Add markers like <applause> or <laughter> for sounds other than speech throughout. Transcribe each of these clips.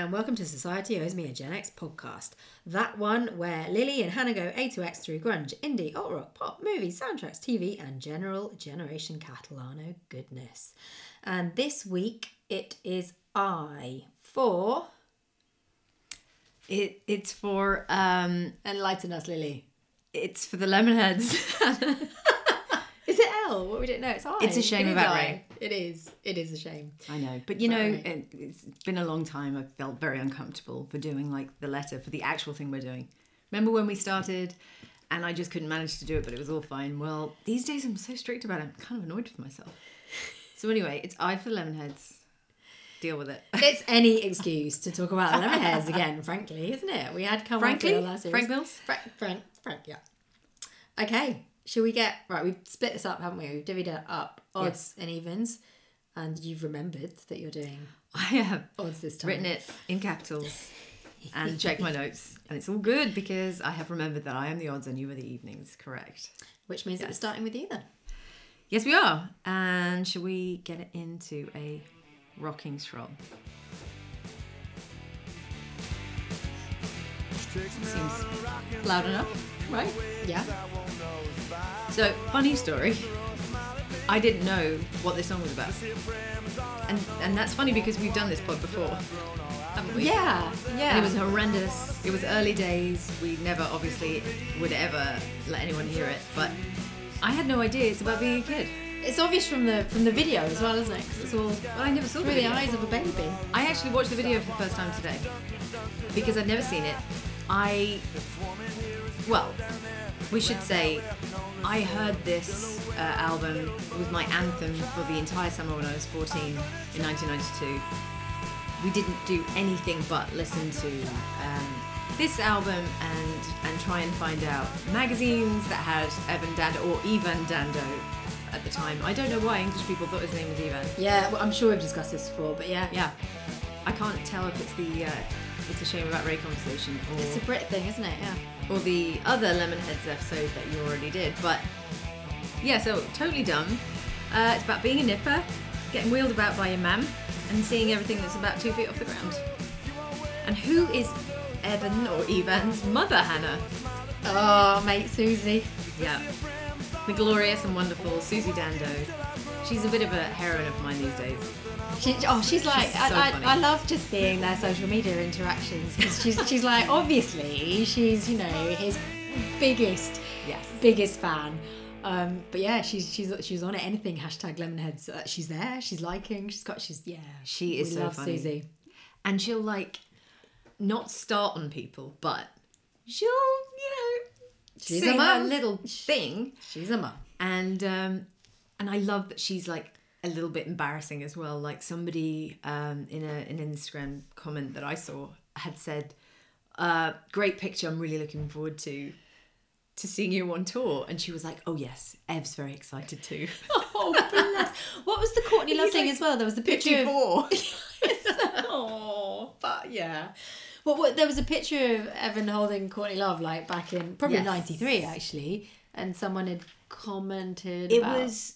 And welcome to Society Owes Me a Gen X podcast. That one where Lily and Hannah go A to X through grunge, indie, alt rock, pop, movies, soundtracks, TV, and general Generation Catalano goodness. And this week it is I for. It it's for um Enlighten us, Lily. it's for the Lemonheads. <laughs> What we didn't know. It's I. It's a shame It about. Ray. It is. It is a shame. I know, but you know, it, it's been a long time. I felt very uncomfortable for doing like the letter for the actual thing we're doing. Remember when we started, and I just couldn't manage to do it, but it was all fine. Well, these days I'm so strict about it. I'm kind of annoyed with myself. So anyway, it's I for Lemonheads. Deal with it. <laughs> It's any excuse to talk about Lemonheads again, frankly, isn't it? We had come Frankly, on last series. Frank Mills. Frank, Frank, Frank, yeah. Okay, should we get right? We've split this up, haven't we? We've divvied it up odds and evens, and you've remembered that you're doing I have odds this time. written it in capitals <laughs> and checked my notes, and it's all good because I have remembered that I am the odds and you are the evenings. Correct. which means that we're starting with you then. Yes, we are. And shall we get it into a rocking stroll? Seems loud enough, right? Yeah. So, funny story. I didn't know what this song was about. And and that's funny because we've done this pod before. Haven't we? Yeah. Yeah. And it was horrendous. It was early days. We never obviously would ever let anyone hear it, but I had no idea it's about being a kid. It's obvious from the from the video as well, isn't it? Cause it's all Well, I never saw through the video. eyes of a baby. I actually watched the video for the first time today because I'd never seen it. I, well, we should say, I heard this uh, album. Was my anthem for the entire summer when I was 14 in 1992. We didn't do anything but listen to um, this album and and try and find out magazines that had Evan Dando or Evan Dando at the time. I don't know why English people thought his name was Evan. Yeah, well, I'm sure we've discussed this before, but yeah, Yeah, I can't tell if it's the uh, it's a shame about Ray conversation or it's a Brit thing, isn't it? Yeah. or the other Lemonheads episode that you already did. But yeah, so totally dumb. Uh, it's about being a nipper, getting wheeled about by your mum, and seeing everything that's about two feet off the ground. And who is Evan or Evan's mother, Hannah? Oh, mate, Susie. Yeah, the glorious and wonderful Susie Dando. She's a bit of a heroine of mine these days. She, oh, she's like, She's I, so I, funny. I love just seeing their social media interactions 'cause she's, she's like, <laughs> obviously, she's, you know, his biggest, Yes. biggest fan. Um, but yeah, she's she's she's on it. Anything hashtag Lemonheads. Uh, she's there. She's liking. She's got. She's yeah. She is we so love funny. Susie. and she'll like not start on people, but she'll you know She's a mum. little thing, She's a mum. and um, and I love that she's like a little bit embarrassing as well. Like somebody um, in a an Instagram comment that I saw had said, uh, "Great picture. I'm really looking forward to." To seeing you on tour, and she was like, "Oh yes, Ev's very excited too." <laughs> Oh bless. What was the Courtney Love thing like as well? There was the picture of. <laughs> oh, but yeah. Well, what, there was a picture of Evan holding Courtney Love like back in probably Yes. '93 actually, and someone had commented. It about- was,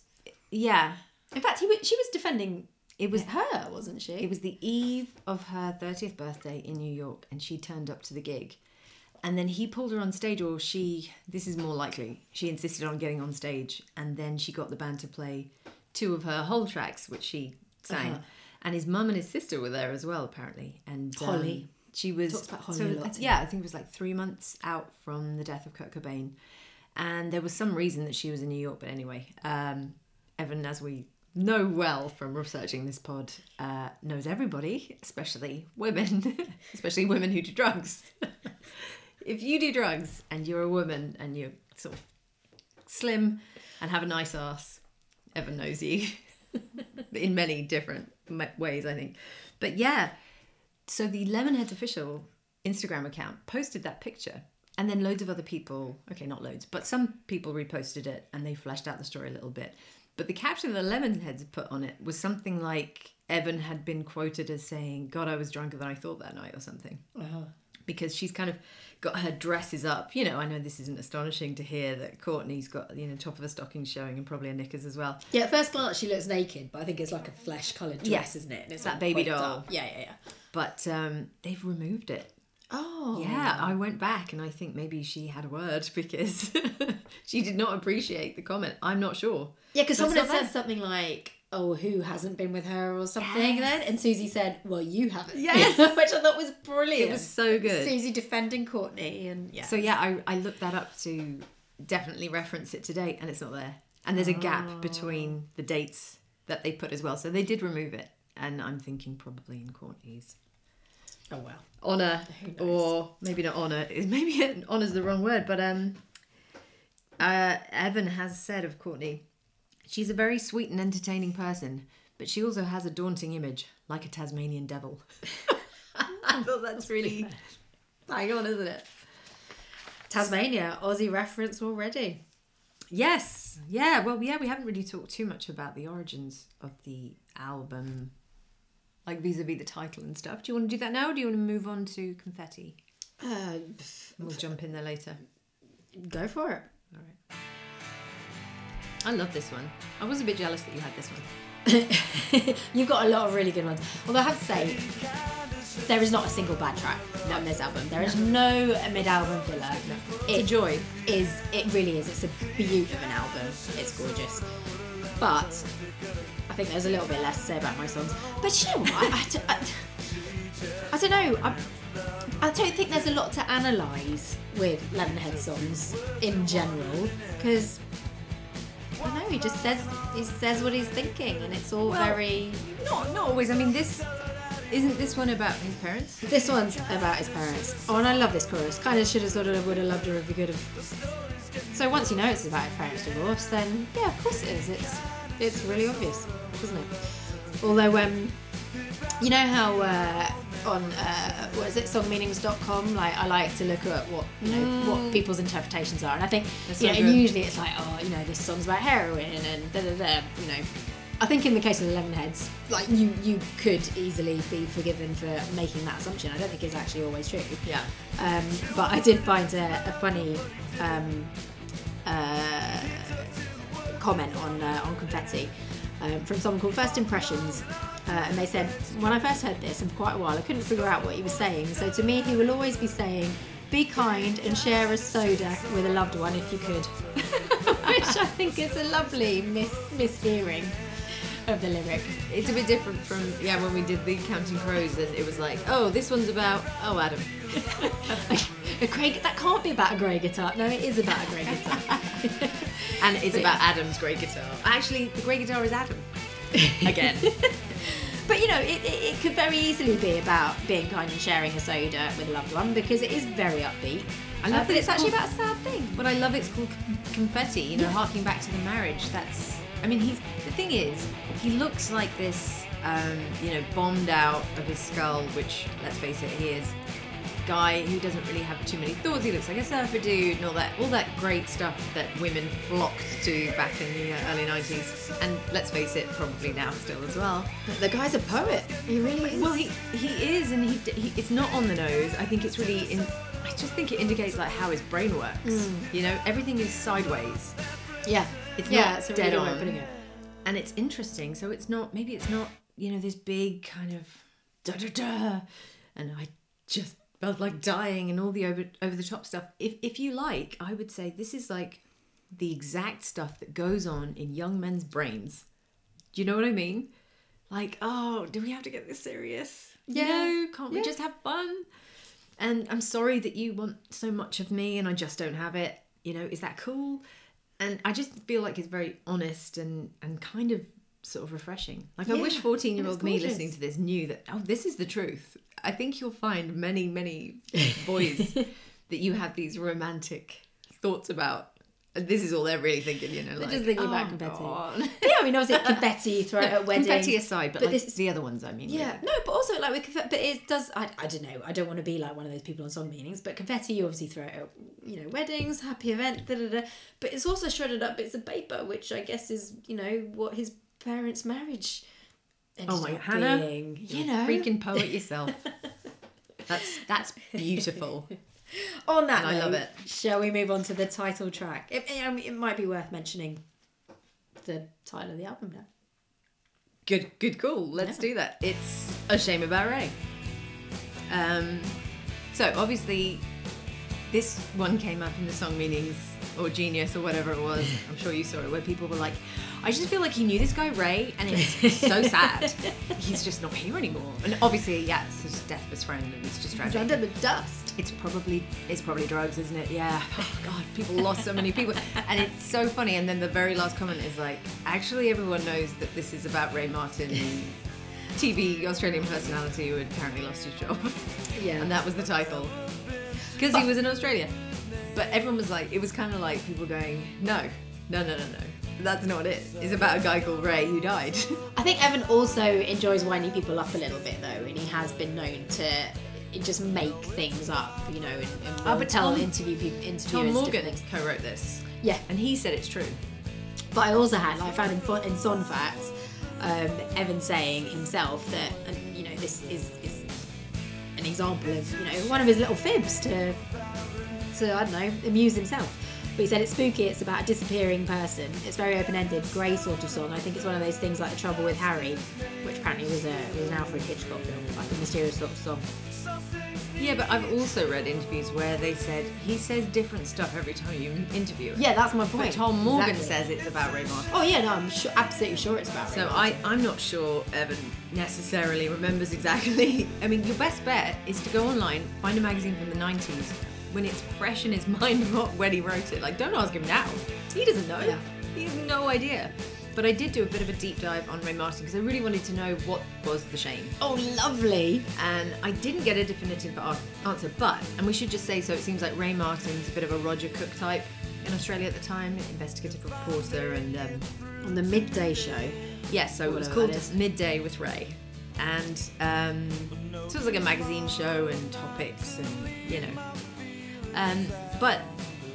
yeah, In fact, he she was defending it was her, wasn't she? It was the eve of her 30th birthday in New York, and she turned up to the gig. And then he pulled her on stage, or she, this is more likely, she insisted on getting on stage, and then she got the band to play two of her whole tracks, which she sang. Uh-huh. And his mum and his sister were there as well, apparently. And um, Holly. she was, Talks about Holly so, lot, yeah, I think it was like three months out from the death of Kurt Cobain. And there was some reason that she was in New York, but anyway, um, Evan, as we know well from researching this pod, uh, knows everybody, especially women, <laughs> especially women who do drugs. <laughs> if you do drugs and you're a woman and you're sort of slim and have a nice ass, Evan knows you <laughs> in many different ways, I think. But yeah, so the Lemonheads official Instagram account posted that picture. And then loads of other people, okay, not loads, but some people reposted it and they fleshed out the story a little bit. But the caption the Lemonheads put on it was something like Evan had been quoted as saying, God, I was drunker than I thought that night or something. Uh-huh. because she's kind of got her dresses up. You know, I know this isn't astonishing to hear that Courtney's got you know top of her stocking showing and probably a knickers as well. Yeah, at first glance she looks naked, but I think it's like a flesh coloured dress, Yes. isn't it? And it's That baby doll. up. Yeah, yeah, yeah. But um, they've removed it. Oh. Yeah, I went back and I think maybe she had a word <laughs> because she did not appreciate the comment. I'm not sure. Yeah, because someone had said something like, "Oh, who hasn't been with her?" or something. Then, and Susie said, "Well, you haven't." Yes. <laughs> which I thought was brilliant. It was so good. Susie defending Courtney, and yeah. So yeah, I, I looked that up to definitely reference it to date, and it's not there. And there's a gap oh. between the dates that they put as well. So they did remove it, and I'm thinking probably in Courtney's oh well. honor, or maybe not honor. <laughs> Maybe honor's the wrong word, but um, uh, Evan has said of Courtney, she's a very sweet and entertaining person, but she also has a daunting image, like a Tasmanian devil. <laughs> I thought that's really hang on, isn't it? Tasmania, Aussie reference already. Yes. Yeah. Well, yeah, we haven't really talked too much about the origins of the album, like vis a vis the title and stuff. Do you want to do that now, or do you want to move on to confetti? Uh, We'll jump in there later. go for it. All right. I love this one. I was a bit jealous that you had this one. <laughs> You've got a lot of really good ones. Although I have to say, there is not a single bad track on this album. There is no mid-album filler. It's a joy. Is it really is? It's a beaut of an album. It's gorgeous. But I think there's a little bit less to say about my songs. But you know what? I, I, I don't know. I, I don't think there's a lot to analyse with Lemonhead songs in general because I know. He just says he says what he's thinking, and it's all Well- very. Not, not always. I mean, this isn't this one about his parents. This one's about his parents. Oh, and I love this chorus. Kind of should have, sort of, would have loved her if we could have. So once you know it's about his parents' divorce, then yeah, of course it is. It's it's really obvious, isn't it? Although, um, you know how uh, on uh, what is it, songmeanings.com? Like I like to look at what you know what people's interpretations are, and I think That's you so know, and usually it's like, oh, you know, this song's about heroin and da da da. You know, I think in the case of the Lemonheads, like you you could easily be forgiven for making that assumption. I don't think it's actually always true. Yeah. Um, but I did find a, a funny um, uh, comment on uh, on confetti um, from someone called First Impressions. Uh, and they said, when I first heard this, and for quite a while, I couldn't figure out what he was saying. So to me, he will always be saying, "Be kind and share a soda with a loved one if you could," <laughs> which I think is a lovely mis- mishearing of the lyric. It's a bit different from yeah when we did the Counting Crows it was like oh this one's about oh Adam <laughs> a grey, that can't be about a grey guitar. No, it is about a grey guitar. <laughs> and it's about Adam's grey guitar. Actually, the grey guitar is Adam <laughs> again. But you know, it, it, it could very easily be about being kind and sharing a soda with a loved one because it is very upbeat. I love Uh, that it's it's actually called- about a sad thing. But I love it's called confetti. You know, harking back to the marriage. That's. I mean, he's the thing is, he looks like this. Um, you know, bombed out of his skull. Which, let's face it, he is. Guy who doesn't really have too many thoughts. He looks like a surfer dude and all that, all that great stuff that women flocked to back in the uh, early '90s. And let's face it, probably now still as well. But The guy's a poet. He really is. Well, he he is, and he, he it's not on the nose. I think it's really. In, I just think it indicates like how his brain works. You know, everything is sideways, yeah, It's yeah, not it's a dead really on. it. and it's interesting. So it's not maybe it's not you know this big kind of da da da, and I just felt like dying and all the over over the top stuff. If if you like, I would say this is like the exact stuff that goes on in young men's brains. Do you know what I mean? Like, oh, do we have to get this serious? Yeah. No, can't we just have fun? And I'm sorry that you want so much of me and I just don't have it. You know, is that cool? And I just feel like it's very honest and and kind of sort of refreshing. Like I wish 14 year old me listening to this knew that oh this is the truth. I think you'll find many many <laughs> boys that you have these romantic thoughts about. This is all they're really thinking, you know. They're like, just thinking about "Oh, confetti." God." <laughs> Yeah, I mean, obviously <laughs> confetti throw it at weddings. Confetti aside, but, but like this- the other ones, I mean. Yeah, no, but also like with confetti, but it does. I, I don't know. I don't want to be like one of those people on song meanings, but confetti you obviously throw it at you know weddings, happy event, da da da. But it's also shredded up bits of paper, which I guess is you know what his parents' marriage. Oh my up Hannah, being, you know, freaking poet yourself. <laughs> That's that's beautiful. <laughs> On that, And I love note, it. Shall we move on to the title track? It, it, it might be worth mentioning the title of the album now. Good, good cool. Let's do that. It's a shame about Ray. Um, so obviously, this one came up in the song meanings or genius or whatever it was. <laughs> I'm sure you saw it, where people were like, "I just feel like he knew this guy Ray, and it's <laughs> so sad. He's just not here anymore." And obviously, yeah, it's his death of his friend, and it's just It's tragic. under the dust. It's probably it's probably drugs, isn't it? Yeah. <laughs> Oh God, people lost so many people, and it's so funny. And then the very last comment is like, actually, everyone knows that this is about Ray Martin, <laughs> TV Australian personality who had apparently lost his job, <laughs> Yeah. and that was the title because he was in Australia. But everyone was like, it was kind of like people going, no, no, no, no, no. That's not it. It's about a guy called Ray who died. I think Evan also enjoys winding people up a little bit though, and he has been known to just make things up, you know, and, and Oh, but tell Tom- interview people, interviewers Tom Morgan co-wrote this, Yeah, and he said it's true. but I also had, like, I found in, in Songfacts, um, Evan saying himself that, and you know, this is, is an example of, you know, one of his little fibs to, to I don't know, amuse himself. But he said it's spooky. It's about a disappearing person. It's very open-ended, grey sort of song. I think it's one of those things like The Trouble with Harry, which apparently was a was an Alfred Hitchcock film, like a mysterious sort of song. Yeah, but I've also read interviews where they said he says different stuff every time you interview. him. Yeah, that's my But point. Tom Morgan Exactly. says it's about Ray Martin. Oh yeah, no, I'm sure, absolutely sure it's about. So I, I'm not sure Evan necessarily remembers exactly. <laughs> I mean, your best bet is to go online, find a magazine from the 90s when it's fresh in his <laughs> mind what- when he wrote it. Like, don't ask him now. He doesn't know. Yeah. He has no idea. But I did do a bit of a deep dive on Ray Martin because I really wanted to know what was the shame. Oh, lovely. and I didn't get a definitive answer. But, and we should just say, so it seems like Ray Martin's a bit of a Roger Cook type in Australia at the time, investigative reporter, and um, On the midday show. yeah, so it was called. Midday with Ray, and um, so it was like a magazine show and topics, and you know, um, but.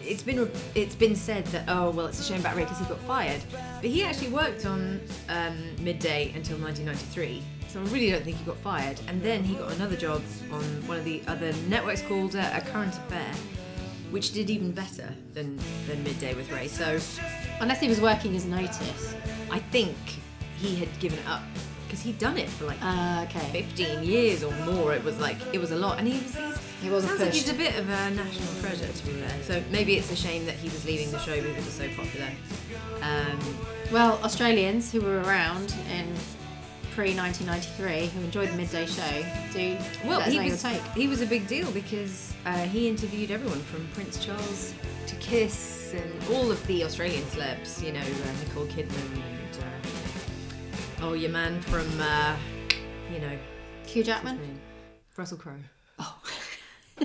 It's been it's been said that oh well it's a shame about Ray because he got fired, but he actually worked on um, midday until 1993, so I really don't think he got fired. And then he got another job on one of the other networks called uh, A Current Affair, which did even better than than midday with Ray. So Unless he was working as notice. I think he had given it up because he'd done it for like Uh, okay. 15 years or more. It was like it was a lot, and he was. He's, He wasn't sounds like he's a bit of a national treasure to be fair. So maybe it's a shame that he was leaving the show because it was so popular. Um, Well, Australians who were around in pre 1993 who enjoyed the midday show do well, he was take. he was a big deal because uh, he interviewed everyone from Prince Charles to Kiss and all of the Australian celebs. You know, uh, Nicole Kidman and uh, oh, your man from uh, you know Hugh Jackman. Russell Crowe. Oh. <laughs>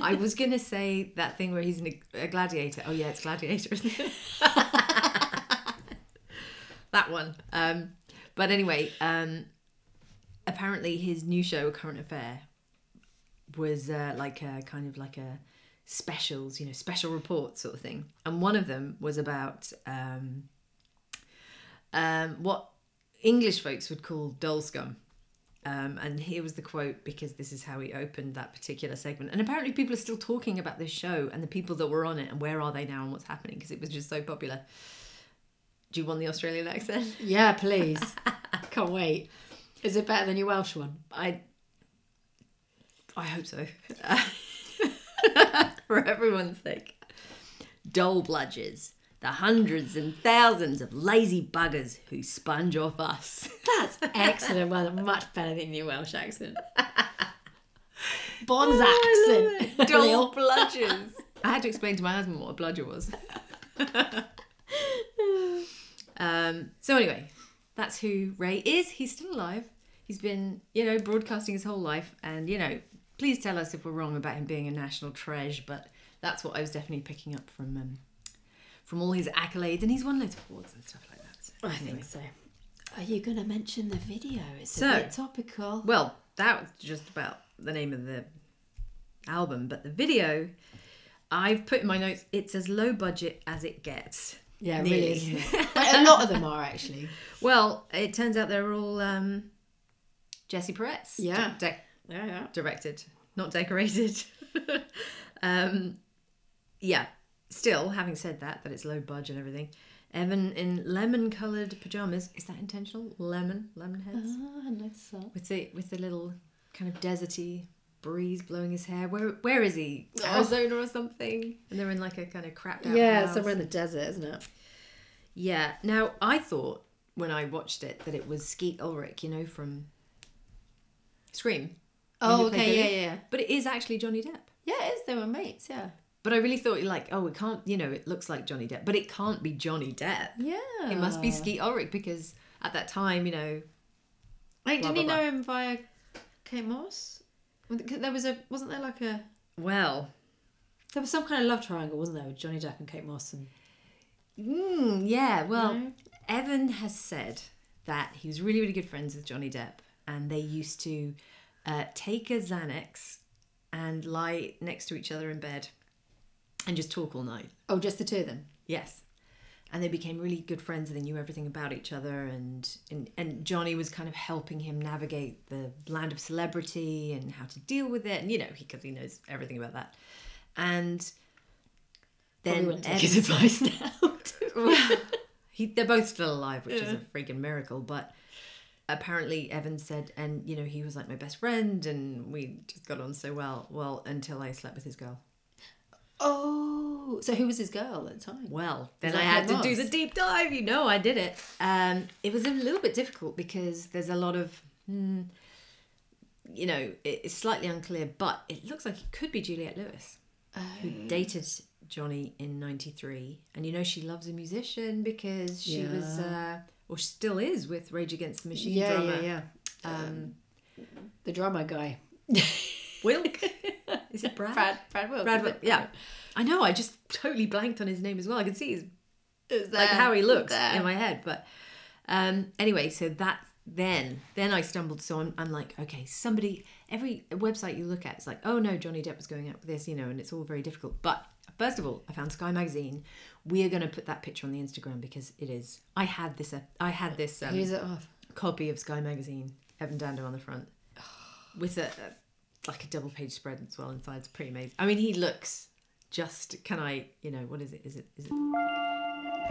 I was gonna say that thing where he's a gladiator. Oh yeah, it's gladiator, isn't it? <laughs> that one. Um, but anyway, um, apparently his new show, Current Affair, was uh, like a kind of like a specials, you know, special report sort of thing. And one of them was about um, um, what English folks would call doll scum. Um, and here was the quote because this is how he opened that particular segment. And apparently, people are still talking about this show and the people that were on it and where are they now and what's happening because it was just so popular. Do you want the Australian accent? <laughs> Yeah, please. Can't wait. Is it better than your Welsh one? I, I hope so. <laughs> For everyone's sake. Dole bludgers, the hundreds and thousands of lazy buggers who sponge off us. <laughs> That's excellent. Well, much better than your Welsh accent. Bond's Oh, accent. Dole bludgers. I had to explain to my husband what a bludger was. <laughs> um, so anyway, that's who Ray is. He's still alive. He's been, you know, broadcasting his whole life, and you know, please tell us if we're wrong about him being a national treasure. But that's what I was definitely picking up from um, from all his accolades, and he's won loads of awards and stuff like that. So, I anyway. think so. Are you going to mention the video? It's So- a bit topical. Well, that was just about the name of the album, but the video, I've put in my notes. It's as low budget as it gets. yeah, nearly. really isn't it? A lot of them are actually. Well, it turns out they're all um, Jesse Peretz. Yeah. di- Yeah, yeah. directed. not decorated. <laughs> um, yeah. Still, having said that, that it's low budget and everything, Evan in lemon-coloured pajamas. Is that intentional? Lemon, lemon heads Ah, nice with the with the little kind of deserty breeze blowing his hair. Where where is he? Oh. Arizona or something? And they're in like a kind of crapped out Yeah, house. somewhere in the desert, isn't it? Yeah. Now I thought when I watched it that it was Skeet Ulrich, you know, from Scream. Oh, okay, yeah, yeah, yeah. But it is actually Johnny Depp. Yeah, it is. They were mates, yeah. But I really thought like, oh, it can't. You know, it looks like Johnny Depp, but it can't be Johnny Depp. Yeah. It must be Skeet Ulrich because at that time, you know, blah, didn't he blah, know him via Kate Moss? There was a wasn't there like a well, there was some kind of love triangle, wasn't there, with Johnny Depp and Kate Moss and mm, yeah. Well, No? Evan has said that he was really, really good friends with Johnny Depp, and they used to uh, take a Xanax and lie next to each other in bed and just talk all night. oh, just the two of them. Yes. And they became really good friends and they knew everything about each other and, and and Johnny was kind of helping him navigate the land of celebrity and how to deal with it and you know he because he knows everything about that. And then wouldn't take his <laughs> advice now. he, they're both still alive, which is a freaking miracle. But apparently, Evan said, and you know, he was like my best friend, and we just got on so well. Well, until I slept with his girl. Oh, so who was his girl at the time? Well, then I had to do the deep dive. You know, I did it. Um, it was a little bit difficult because there's a lot of. Hmm, you know, it- it's slightly unclear, but it looks like it could be Juliette Lewis, who dated Johnny in '93, and you know she loves a musician because she was, uh, or she still is, with Rage Against the Machine yeah, drummer. yeah, yeah. Um, The drummer guy. <laughs> Wilk, is it Brad? Brad, Brad Wilk. Brad Wilk. Yeah, I know. I just totally blanked on his name as well. I can see his It's like how he looks there. in my head. But um, anyway, so that then then I stumbled. So I'm, I'm like, okay, somebody. Every website you look at, it's like, oh no, Johnny Depp was going out with this, you know, and it's all very difficult. But first of all, I found Sky Magazine. We are going to put that picture on the Instagram because it is. I had this. Uh, I had this um, Who's it off? copy of Sky Magazine, Evan Dando on the front, with a, a like a double page spread as well inside. It's pretty amazing. I mean, he looks just. Can I? You know, what is it? Is it? Is it?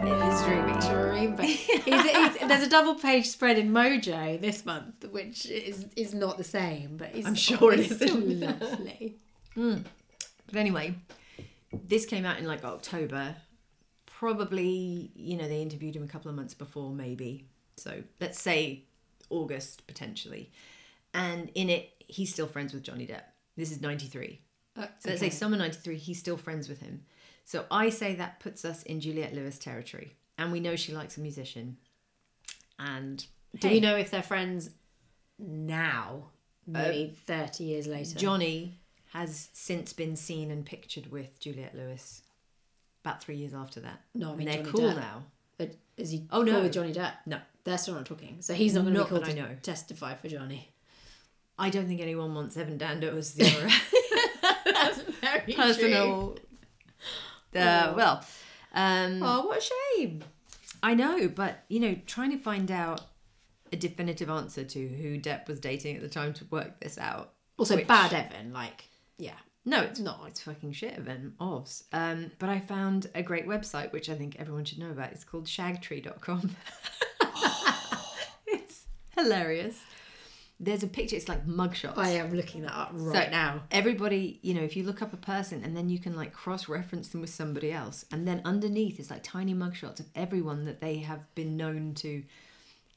It is dreamy. Dream. Ba- He's- he's- there's a double page spread in Mojo this month, which is is not the same, but I'm sure it still isn't. <laughs> lovely. Hmm. But anyway, this came out in like October. Probably, you know, they interviewed him a couple of months before, maybe. So let's say August potentially. And in it, he's still friends with Johnny Depp. This is 93. Uh, So let's say summer 93, he's still friends with him. So I say that puts us in Juliette Lewis territory. And we know she likes a musician. And Do hey, we know if they're friends now? Maybe thirty years later. Johnny has since been seen and pictured with Juliette Lewis about three years after that. No, I and mean they're Johnny cool Depp. now. Uh, Is he? Oh, no. with Johnny Depp. No, They're still not talking, so he's not going to be called that I to know. testify for Johnny. I don't think anyone wants Evan Dando as your <laughs> very personal. Uh, well, um, Oh, what a shame! I know, but you know, trying to find out a definitive answer to who Depp was dating at the time to work this out. Also, Which- bad Evan. Like, yeah, No, it's not. It's fucking shit Evan. ovs. Um, but I found a great website which I think everyone should know about. It's called shagtree.com. <laughs> <gasps> it's hilarious. There's a picture, it's like mugshots. I am looking that up right So, now. Everybody, you know, if you look up a person and then you can like cross reference them with somebody else, and then underneath is like tiny mugshots of everyone that they have been known to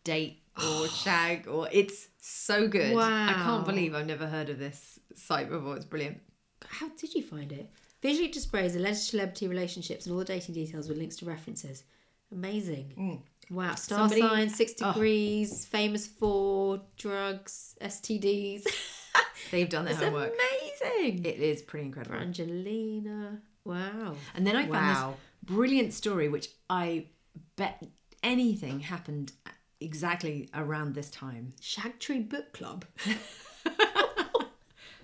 date or oh. shag, or it's so good. Wow. I can't believe I've never heard of this site before. It's brilliant. How did you find it? Visually displays alleged celebrity relationships and all the dating details with links to references. Amazing. Hmm. Wow. Star Somebody- signs, six Oh. degrees, famous for drugs, STDs. <laughs> They've done their it's homework. amazing. It is pretty incredible. Angelina. Wow. And then I found this brilliant story, which I bet anything happened exactly around this time. Shagtree Book Club. <laughs>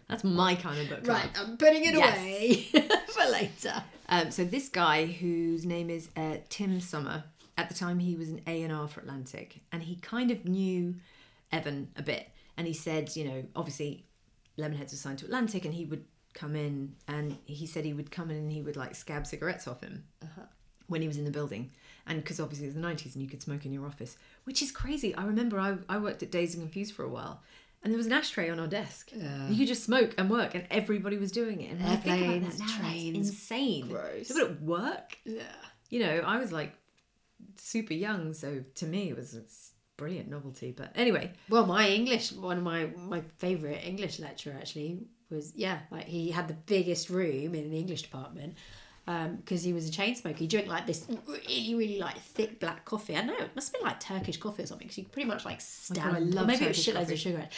That's my kind of book. club. Right, I'm putting it Yes. away <laughs> for later. Um, so this guy, whose name is uh, Tim Sommer, at the time he was an A and R for Atlantic, and he kind of knew Evan a bit, and he said, you know, obviously Lemonheads was signed to Atlantic, and he would come in, and he said he would come in and he would like scab cigarettes off him uh-huh. when he was in the building, and because obviously it was the nineties and you could smoke in your office, which is crazy. I remember I I worked at Dazed and Confused for a while. And there was an ashtray on our desk. Yeah. You could just smoke and work, and everybody was doing it. And when I think about Airplanes, that now, trains. insane. Gross. So would it work? Yeah. you know, I was like super young, so to me it was a brilliant novelty. But anyway, Well, my English, one of my my favourite English lecturer actually was yeah, like he had the biggest room in the English department um, because he was a chain smoker. He drank like this really really like thick black coffee. I know it must have been like Turkish coffee or something because you could pretty much like oh stand. God, I love maybe it was shitloads coffee. of sugar. in it.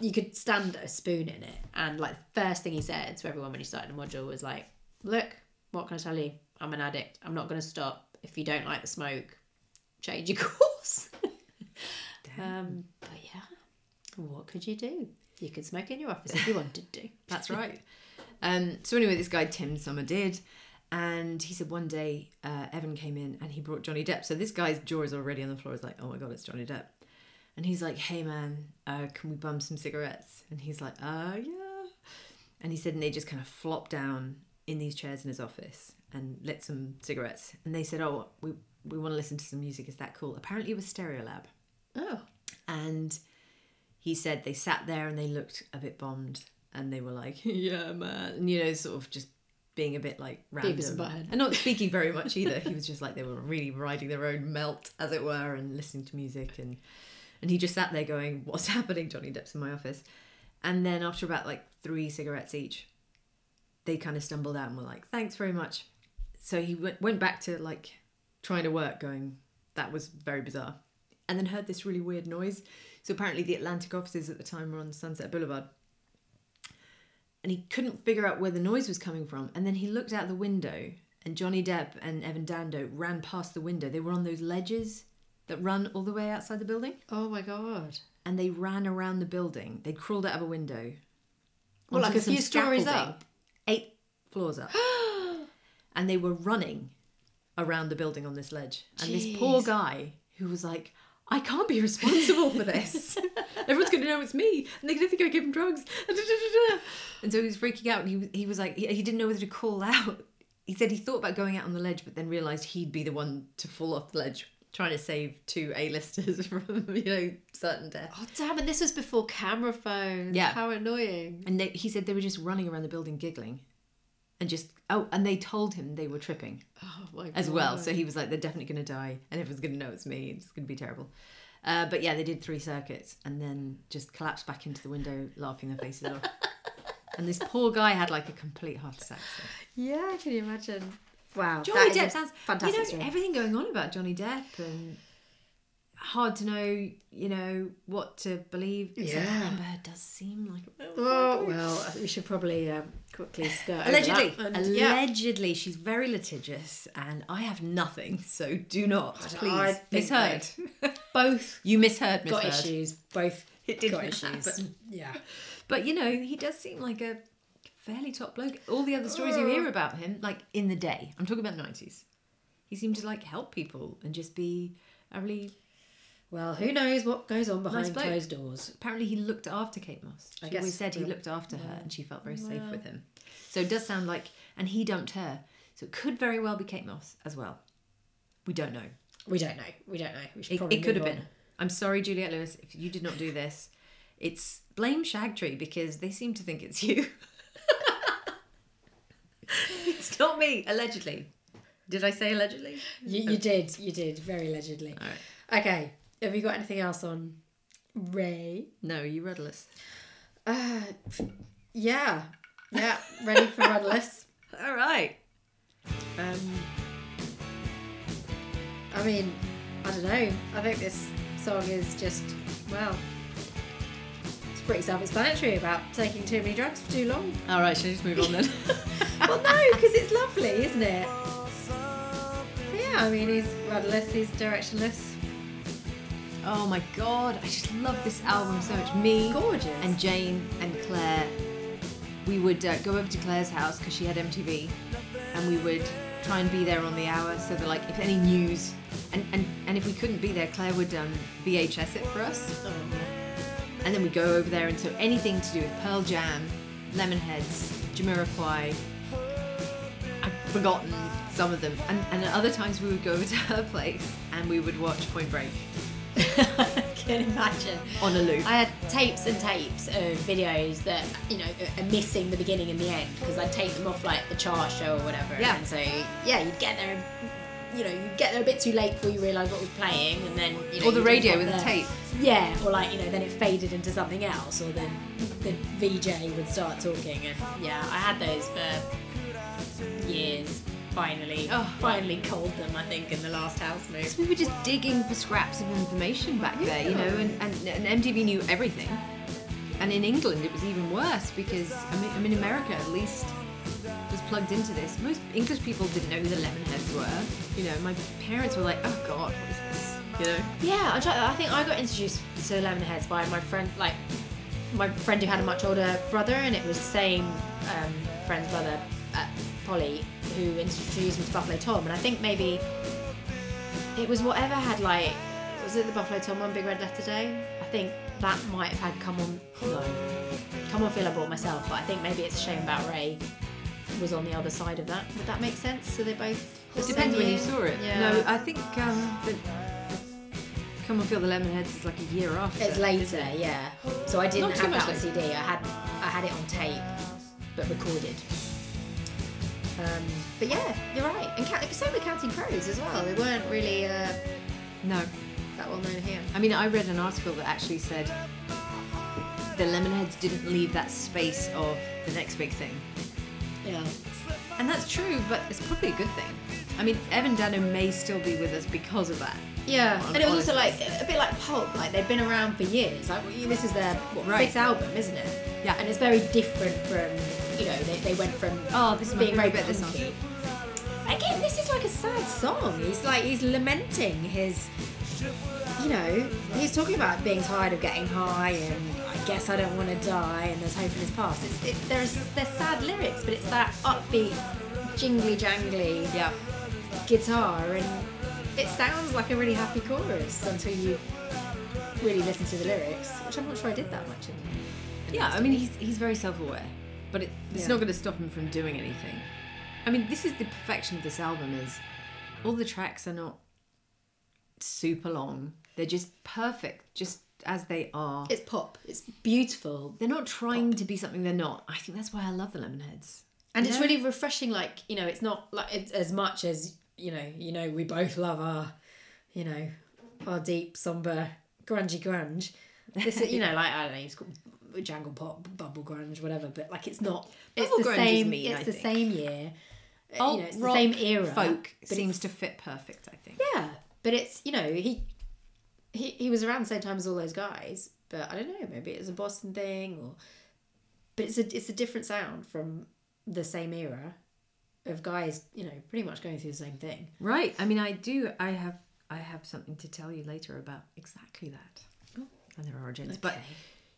You could stand a spoon in it, and like the first thing he said to everyone when he started the module was like, "Look, what can I tell you? I'm an addict. I'm not going to stop. If you don't like the smoke, change your <laughs> course." Um, but yeah, what could you do? You could smoke in your office if you wanted to. <laughs> that's right. Um, so anyway, this guy Tim Sommer did, and he said one day uh, Evan came in and he brought Johnny Depp. So this guy's jaw is already on the floor. He's like, oh my god, it's Johnny Depp, and he's like, hey man, uh, can we bum some cigarettes? And he's like, uh yeah, and he said, and they just kind of flopped down in these chairs in his office and lit some cigarettes. And they said, oh, we we want to listen to some music. Is that cool? Apparently, it was Stereolab. Oh, And he said they sat there and they looked a bit bombed and they were like, <laughs> yeah, man. And, you know, sort of just being a bit like random. And And not speaking very much <laughs> either. he was just like, they were really riding their own melt, as it were, and listening to music. And, and he just sat there going, what's <laughs> happening? Johnny Depp's in my office. And then after about like three cigarettes each, they kind of stumbled out and were like, thanks very much. So he went, went back to like trying to work, going, that was very bizarre. And then heard this really weird noise. So apparently the Atlantic offices at the time were on Sunset Boulevard. And he couldn't figure out where the noise was coming from. And then he looked out the window and Johnny Depp and Evan Dando ran past the window. They were on those ledges that run all the way outside the building. oh my god! And they ran around the building. They'd crawled out of a window. Well, like a few stories up. Eight floors up. <gasps> <gasps> <gasps> and they were running around the building on this ledge. And this poor Jeez. guy who was like, I can't be responsible for this. <laughs> Everyone's going to know it's me. And they're going to think I gave him drugs. <laughs> And so he was freaking out. And he, he was like, he, he didn't know whether to call out. He said he thought about going out on the ledge, but then realised he'd be the one to fall off the ledge, trying to save two A-listers <laughs> from, you know, certain death. Oh damn! And this was before camera phones. Yeah. How annoying. And they, he said they were just running around the building giggling. And just, oh, and they told him they were tripping. Oh my god. as well. So he was like, they're definitely going to die, and everyone's going to know it's me. It's going to be terrible. Uh, but yeah, they did three circuits and then just collapsed back into the window, laughing their faces off. <laughs> And this poor guy had like a complete heart attack. So. Yeah, can you imagine? Wow. Johnny that is a Depp sounds fantastic. You know everything going on about Johnny Depp and hard to know. You know what to believe. Except Yeah. Amber Heard does seem like. a Oh well, I think we should probably um, quickly skirt over Allegedly, that. And, yeah. allegedly, she's very litigious, and I have nothing. So do not, please, I think misheard. <laughs> both You misheard, got misheard. issues. Both It did got happen. issues. Yeah. But you know, he does seem like a fairly top bloke. All the other stories you hear about him, like in the day, I'm talking about the nineties. He seemed to like help people and just be a really. Well, who knows what goes on behind bloke. closed doors? Apparently, he looked after Kate Moss. She I guess, always said he looked after her, and she felt very safe with him. So it does sound like, and he dumped her. So it could very well be Kate Moss as well. We don't know. We don't know. We don't know. We should It, it could have been. I'm sorry, Juliette Lewis, if you did not do this. It's blame Shagtree because they seem to think it's you. <laughs> it's not me, allegedly. Did I say allegedly? You, you did. You did very allegedly. All right. Okay. Have you got anything else on Ray? No, you rudderless. Uh, yeah. Yeah. Ready for Rudderless. <laughs> All right. Um, I mean, I don't know. I think this song is just, well, it's pretty self explanatory about taking too many drugs for too long. All right, should we just move on then? <laughs> <laughs> well, no, because it's lovely, isn't it? But yeah, I mean, he's rudderless, he's directionless. Oh my god, I just love this album so much. Me Gorgeous. and Jane and Claire, we would uh, go over to Claire's house because she had MTV, and we would try and be there on the hour so that like if any news, and and, and if we couldn't be there, Claire would um, VHS it for us. and then we go over there, and so anything to do with Pearl Jam, Lemonheads, Jamiroquai. I've forgotten some of them, and, and at other times we would go over to her <laughs> place and we would watch Point Break <laughs> I can imagine. on a loop. I had tapes and tapes of videos that you know are missing the beginning and the end because I'd take them off like the chart show or whatever. Yeah. And so yeah, you'd get there, you know, you'd get there a bit too late before you realise what was playing, and then you know, or the radio with the tape. Yeah, or like you know, then it faded into something else, or then the VJ would start talking, and yeah, I had those for years. Finally, Oh. finally culled them. I think in the last house move. We were just digging for scraps of information back there, you know, and, and, and MTV knew everything. And in England, it was even worse because, I mean, I mean, America at least was plugged into this. Most English people didn't know who the Lemonheads were. You know, my parents were like, oh God, what is this? You know? Yeah, I, try, I think I got introduced to Lemonheads by my friend, like my friend who had a much older brother, and it was the same um, friend's brother, uh, Polly, who introduced me to Buffalo Tom. And I think maybe it was whatever had like, was it the Buffalo Tom one, Big Red Letter Day? I think that might have had Come On, no, Come On Feel I Bought Myself, but I think maybe It's a Shame About Ray was on the other side of that. Would that make sense? So they both. It depends when you saw it. Yeah. No, I think um, the, Come and Feel the Lemonheads is like a year after. It's later, yeah. So I didn't Not have that on CD. I had I had it on tape, but recorded. Um, but yeah, you're right. And Ca- same with Counting Crows as well. They weren't really uh, No. that well known here. I mean, I read an article that actually said the Lemonheads didn't leave that space of the next big thing. Yeah. And that's true, but it's probably a good thing. I mean, Evan Dando may still be with us because of that. Yeah, and it was also like a bit like Pulp. Like they've been around for years. Like this is their what, Right. fifth album, isn't it? Yeah. and it's very different from you know they, they went from Oh, this being very bit, this. Again, this is like a sad song. He's like he's lamenting his, you know, he's talking about being tired of getting high and I guess I don't want to die and there's hope in his past. It's, it, there's there's sad lyrics, but it's that upbeat, jingly jangly Yeah. guitar and it sounds like a really happy chorus until you really listen to the lyrics, which I'm not sure I did that much in. in Yeah, I mean, he's, he's very self aware, but it, it's Yeah. not going to stop him from doing anything. I mean, this is the perfection of this album is all the tracks are not super long. They're just perfect, just as they are. it's pop. It's beautiful. They're not trying to be something they're not. I think that's why I love the Lemonheads. and You it's know? really refreshing like you know it's not like it's as much as you know you know we both love our you know our deep somber grungy grunge this is you know <laughs> like i don't know it's called jangle pop bubble grunge whatever but like it's not it's Bubble the grunge is same mean, it's I the think. same year Alt you know it's the same era folk seems to fit perfect. I think. yeah but it's you know he he, he was around the same time as all those guys but i don't know maybe it was a boston thing or but it's a it's a different sound from the same era of guys you know pretty much going through the same thing Right. I mean, I do. I have. I have something to tell you later about exactly that Oh. and their origins. But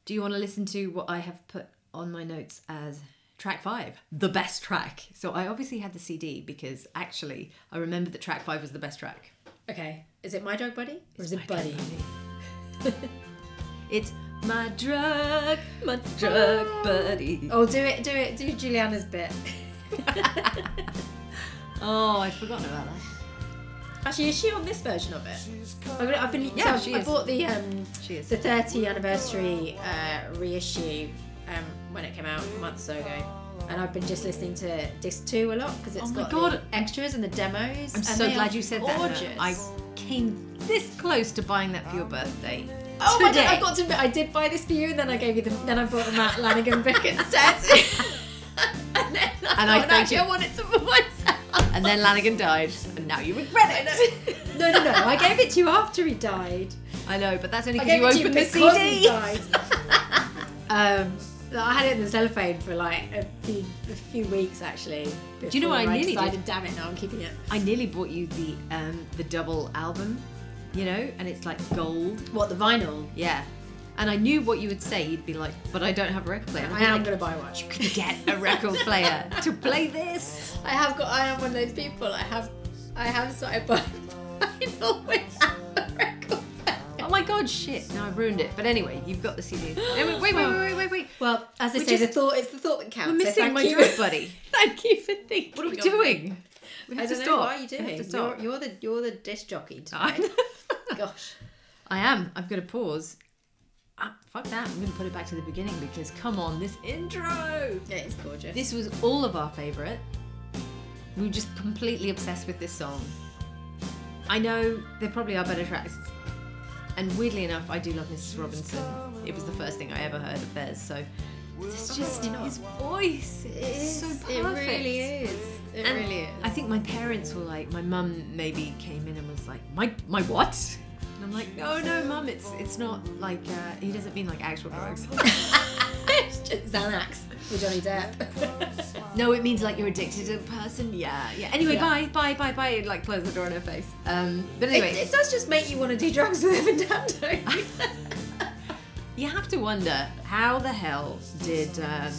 do you want to listen to what I have put on my notes as track five, the best track? So I obviously had the CD because actually I remember that track five was the best track. okay is it my drug buddy or is it buddy Drug <laughs> It's my drug, my drug buddy. oh do it do it do juliana's bit <laughs> Oh, I'd forgotten about that. actually is she on this version of it I've been, Yeah, so she I is. bought the um She is. the 30 anniversary uh, reissue um, when it came out a month or so ago. And I've been just listening to disc two a lot because it's Oh my got God. the extras and the demos. I'm and so they glad are you said that. gorgeous. Hannah. I came this close to buying that for your birthday. oh my today. god! I've got to admit, I did buy this for you, and then I gave you the. Then I bought the Mark Lanegan book <laughs> instead. <laughs> and then I And I thought, thanked actually, you. I want it to for myself. And then Lanegan died, and now you regret it. <laughs> No, no, no! I gave it to you after he died. I know, but that's only I because gave you it to you opened the because he CD. died. um, I had it in the cellophane for like a few, a few weeks actually. Do you know what I before nearly decided, Damn it! Now I'm keeping it. I nearly bought you the um the double album, you know, and it's like gold. What the vinyl? Yeah. And I knew what you would say. You'd be like, "But I don't have a record player." I am like, gonna buy one. You can get a record <laughs> player to play this. I have got. I am one of those people. I have. I have started buying <laughs> vinyl without a record player. My my god, shit! Now I've ruined it. But anyway, you've got the CD. <gasps> Wait, wait, wait, wait, wait, wait. Well, as I We say, the just- thought it's the thought that counts. We're so missing thank my you. buddy. <laughs> <laughs> thank you for thinking. What are we of me. doing? We I have to don't stop. know. What are you We have doing? to stop. You're, you're the you're the disc jockey <laughs> I today. Gosh. I am. I've got to pause. Ah, fuck that. I'm going to put it back to the beginning because come on, this intro. Yeah, it's gorgeous. This was all of our favourite. We were just completely obsessed with this song. I know there probably are better tracks. And weirdly enough, I do love Mrs. Robinson. It was the first thing I ever heard of theirs, so it's just his voice. It's so perfect. It really is. It And really is. I think my parents were like, my mum maybe came in and was like, my my what? And I'm like, no, no, mum, it's it's not like uh, he doesn't mean like actual drugs. <laughs> it's just Xanax with Johnny Depp. <laughs> no, it means like you're addicted to a person. Yeah, yeah. Anyway, Yeah. bye, bye, bye, bye. And, like close the door in her face. Um, but anyway, it does just make you want to do drugs with Evan Dando. <laughs> you have to wonder how the hell did um,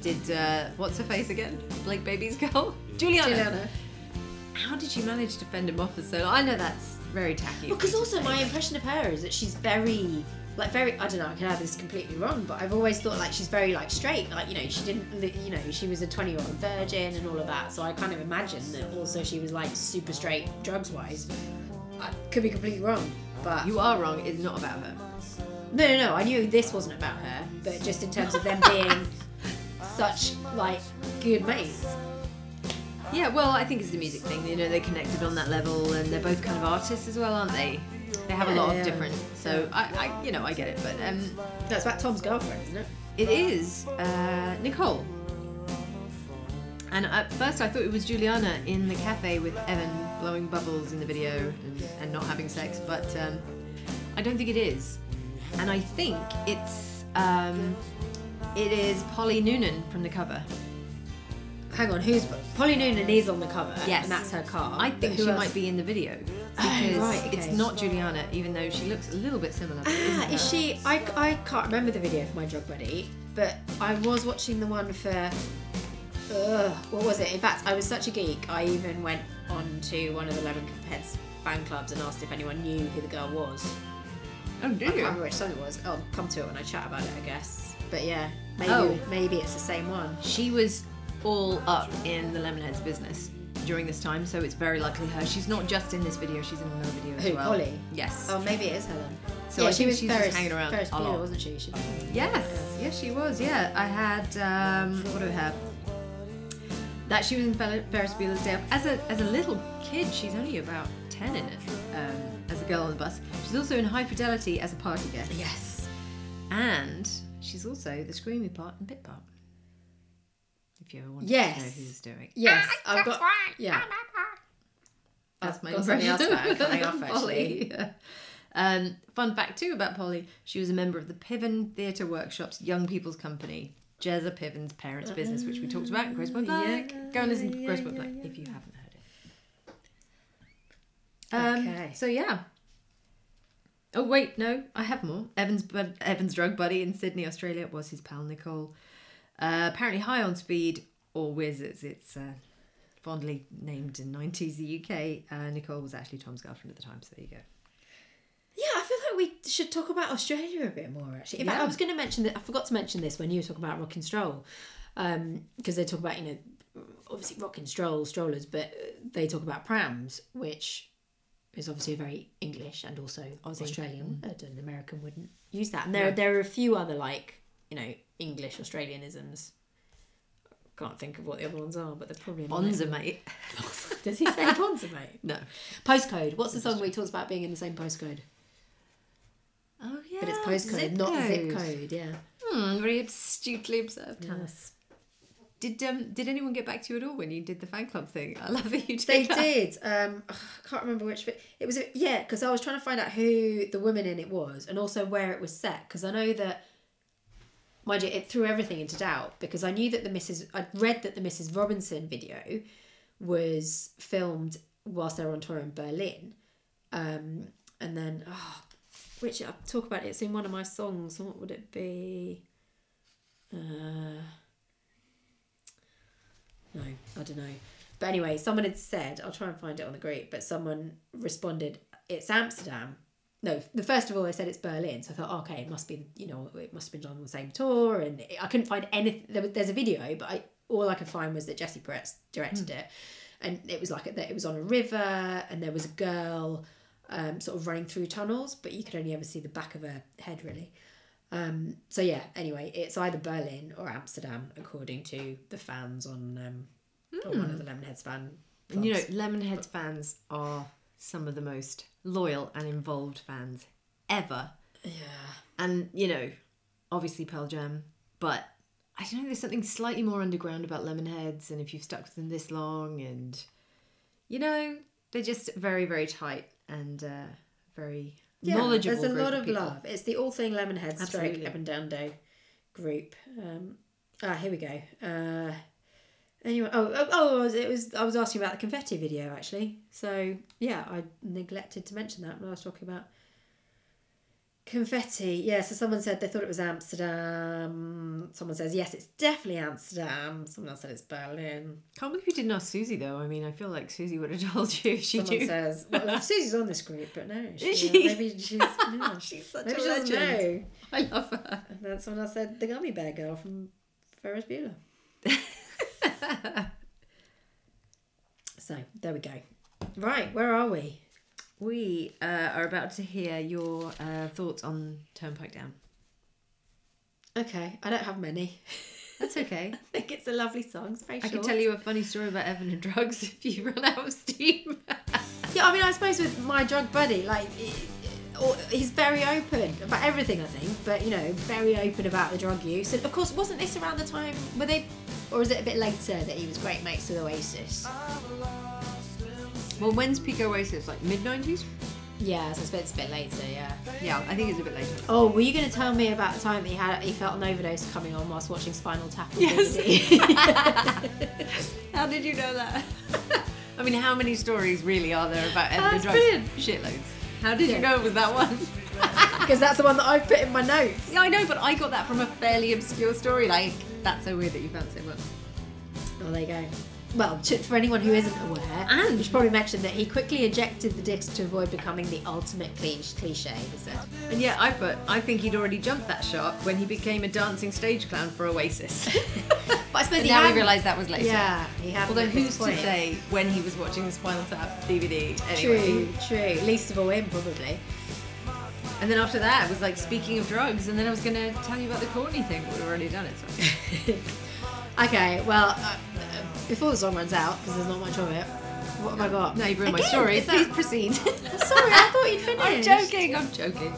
did uh, what's her face again? Blake Babies' girl, Juliana. Juliana. How did you manage to fend him off for so long? I know that's very tacky. Because to also my impression of her is that she's very like very I don't know I could have this completely wrong but I've always thought like she's very like straight like you know she didn't you know she was a 20 year old virgin and all of that so I kind of imagine that also she was like super straight drugs wise I could be completely wrong but You are wrong. It's not about her. no no no I knew this wasn't about her but just in terms of them being <laughs> such like good mates Yeah, well, I think it's the music thing. You know, they connected on that level, and they're both kind of artists as well, aren't they? They have a lot of different. So I, I, you know, I get it, but um, that's about Tom's girlfriend isn't it it is uh, Nicole. And at first, I thought it was Juliana in the cafe with Evan blowing bubbles in the video and, and not having sex, but um, I don't think it is. And I think it's um, it is Polly Noonan from the cover. Hang on who's Polly Noonan is on the cover Yes. and that's her car I think she else? might be in the video Oh, because right, it's not Juliana, even though she looks a little bit similar. Ah, is she? I, I can't remember the video for my drug buddy, but I was watching the one for. Ugh, what was it? In fact, I was such a geek. I even went on to one of the Lemon Heads fan clubs and asked if anyone knew who the girl was. Oh, do I can't remember which song it was. I'll come to it when I chat about it, I guess. But yeah, maybe Oh. maybe it's the same one. She was all up in the Lemonheads business during this time, so it's very likely her. She's not just in this video; she's in another video as Who, well. Polly? Yes. Oh, maybe it is her then. So yeah, I she think was she's just hanging around Ferris a Bueller, lot. wasn't she? she Yes, yes, she was. Yeah, I had. Um, what do I have? That she was in Ferris Bueller's Day Off as a as a little kid. She's only about ten in it. Um, as a girl on the bus. She's also in High Fidelity as a party guest. Yes. And she's also the screamy part and bit part. If you ever want Yes. to know who's doing. Yes, I've got. Yeah. That's my got something else impression about coming off, Polly. Yeah. Um, fun fact too about Polly: she was a member of the Piven Theatre Workshops Young People's Company, Jezza Piven's parents' business, which we talked about in Grosse Pointe Blank. yeah, Go and listen to yeah, Grace Point yeah, Black yeah, if you haven't heard it. Um, Okay. So yeah. Oh wait, no, I have more. Evans, bud, Evans' drug buddy in Sydney, Australia, was his pal Nicole. Uh, apparently high on speed or whiz, as it's uh, fondly named in 90s the UK. Uh, Nicole was actually Tom's girlfriend at the time, so there you go. Yeah, I feel like we should talk about Australia a bit more. Actually, in fact, Yeah. I was going to mention that I forgot to mention this when you were talking about Rockin Stroll, because they talk about you know obviously rock and stroll strollers, but they talk about prams, which is obviously a very English and also Australian word, and American wouldn't use that. And there Yeah. there are a few other like you know English Australianisms. Can't think of what the other ones are, but they're probably Bonza, mate. <laughs> Does he say Bonza, mate? <laughs> No. Postcode. What's the song where he talks about being in the same postcode? Oh yeah. But it's postcode, not zip code. Yeah. Hmm, very astutely observed. Yes. Did um did anyone get back to you at all when you did the fan club thing? <laughs> I love that you did. They that. did. Um, I can't remember which bit. It was a- yeah, because I was trying to find out who the woman in it was, and also where it was set. Because I know that, mind you, it threw everything into doubt. Because I knew that the Mrs. I'd read that the Mrs. Robinson video was filmed whilst they were on tour in Berlin, um, and then oh, which I talk about it. It's in one of my songs. What would it be? Uh, no, I don't know. But anyway, someone had said, I'll try and find it on the group, but someone responded, it's Amsterdam. No, the first of all they said it's Berlin, so I thought, okay, it must be, you know, it must have been done on the same tour, and I couldn't find anything. There, there's a video, but I all I could find was that Jesse Peretz directed it, and it was like that it was on a river, and there was a girl, um, sort of running through tunnels, but you could only ever see the back of her head really. Um, so yeah, anyway, it's either Berlin or Amsterdam, according to the fans on um, on one of the Lemonheads fan. And you know. Lemonheads fans are some of the most loyal and involved fans ever. yeah, And, you know, obviously Pearl Jam, but I don't know, there's something slightly more underground about Lemonheads, and if you've stuck with them this long, and, you know, they're just very, very tight and uh, very yeah, knowledgeable. There's a lot of people. love. It's the All Thing Lemonhead stroke Absolutely. Up and Down Day group. Um, ah, here we go. Uh, anyway, oh, oh, oh, it was. I was asking about the confetti video actually. So yeah, I neglected to mention that when I was talking about confetti. Yeah, so someone said they thought it was Amsterdam. Someone says yes, it's definitely Amsterdam. Someone else said it's Berlin. Can't believe you didn't ask Susie, though. I mean, I feel like Susie would have <laughs> told you if she Someone knew. says well, <laughs> Susie's on this group, but no, she, Is she? maybe she's yeah. <laughs> She's such maybe a legend. know. I love her. And then someone else said the gummy bear girl from Ferris Bueller. <laughs> so there we go. Right, where are we? We uh, are about to hear your uh, thoughts on Turnpike Down. Okay, I don't have many. That's okay. <laughs> I think it's a lovely song. It's very I short. can tell you a funny story about Evan and drugs <laughs> if you run out of steam. Yeah, I mean, I suppose with my drug buddy, like, he's very open about everything. I think, but you know, very open about the drug use. And of course, wasn't this around the time were they, or is it a bit later that he was great mates with Oasis? well, when's peak Oasis? Like mid 90s? Yeah, so it's a bit, it's a bit later. Yeah. Yeah, I think it's a bit later. Oh, were you going to tell me about the time that he had he felt an overdose coming on whilst watching Spinal Tap? on Yes. <laughs> How did you know that? <laughs> I mean, how many stories really are there about That's drugs? brilliant. Shitloads. How did Yeah. you know it was that one? <laughs> Because that's the one that I put in my notes. yeah, I know, but I got that from a fairly obscure story. Like, that's so weird that you found so much. Oh, there you go. Well, for anyone who isn't aware, And- we should probably mention that he quickly ejected the disc to avoid becoming the ultimate cliche. he said. And yeah, I put, I think he'd already jumped that shark when he became a dancing stage clown for Oasis. <laughs> But I suppose now we realise that was later. Yeah, he had. Although who's to say when he was watching the Spinal Tap DVD anyway? True, true. Least of all him, probably. And then after that, it was like speaking of drugs, and then I was going to tell you about the Courtney thing, but we've already done it. So. <laughs> Okay, well, uh, uh, before the song runs out, because there's not much of it, what have I got? now you've ruined my story. Please proceed. <laughs> <laughs> Sorry, I thought you'd finished. I'm joking. I'm joking.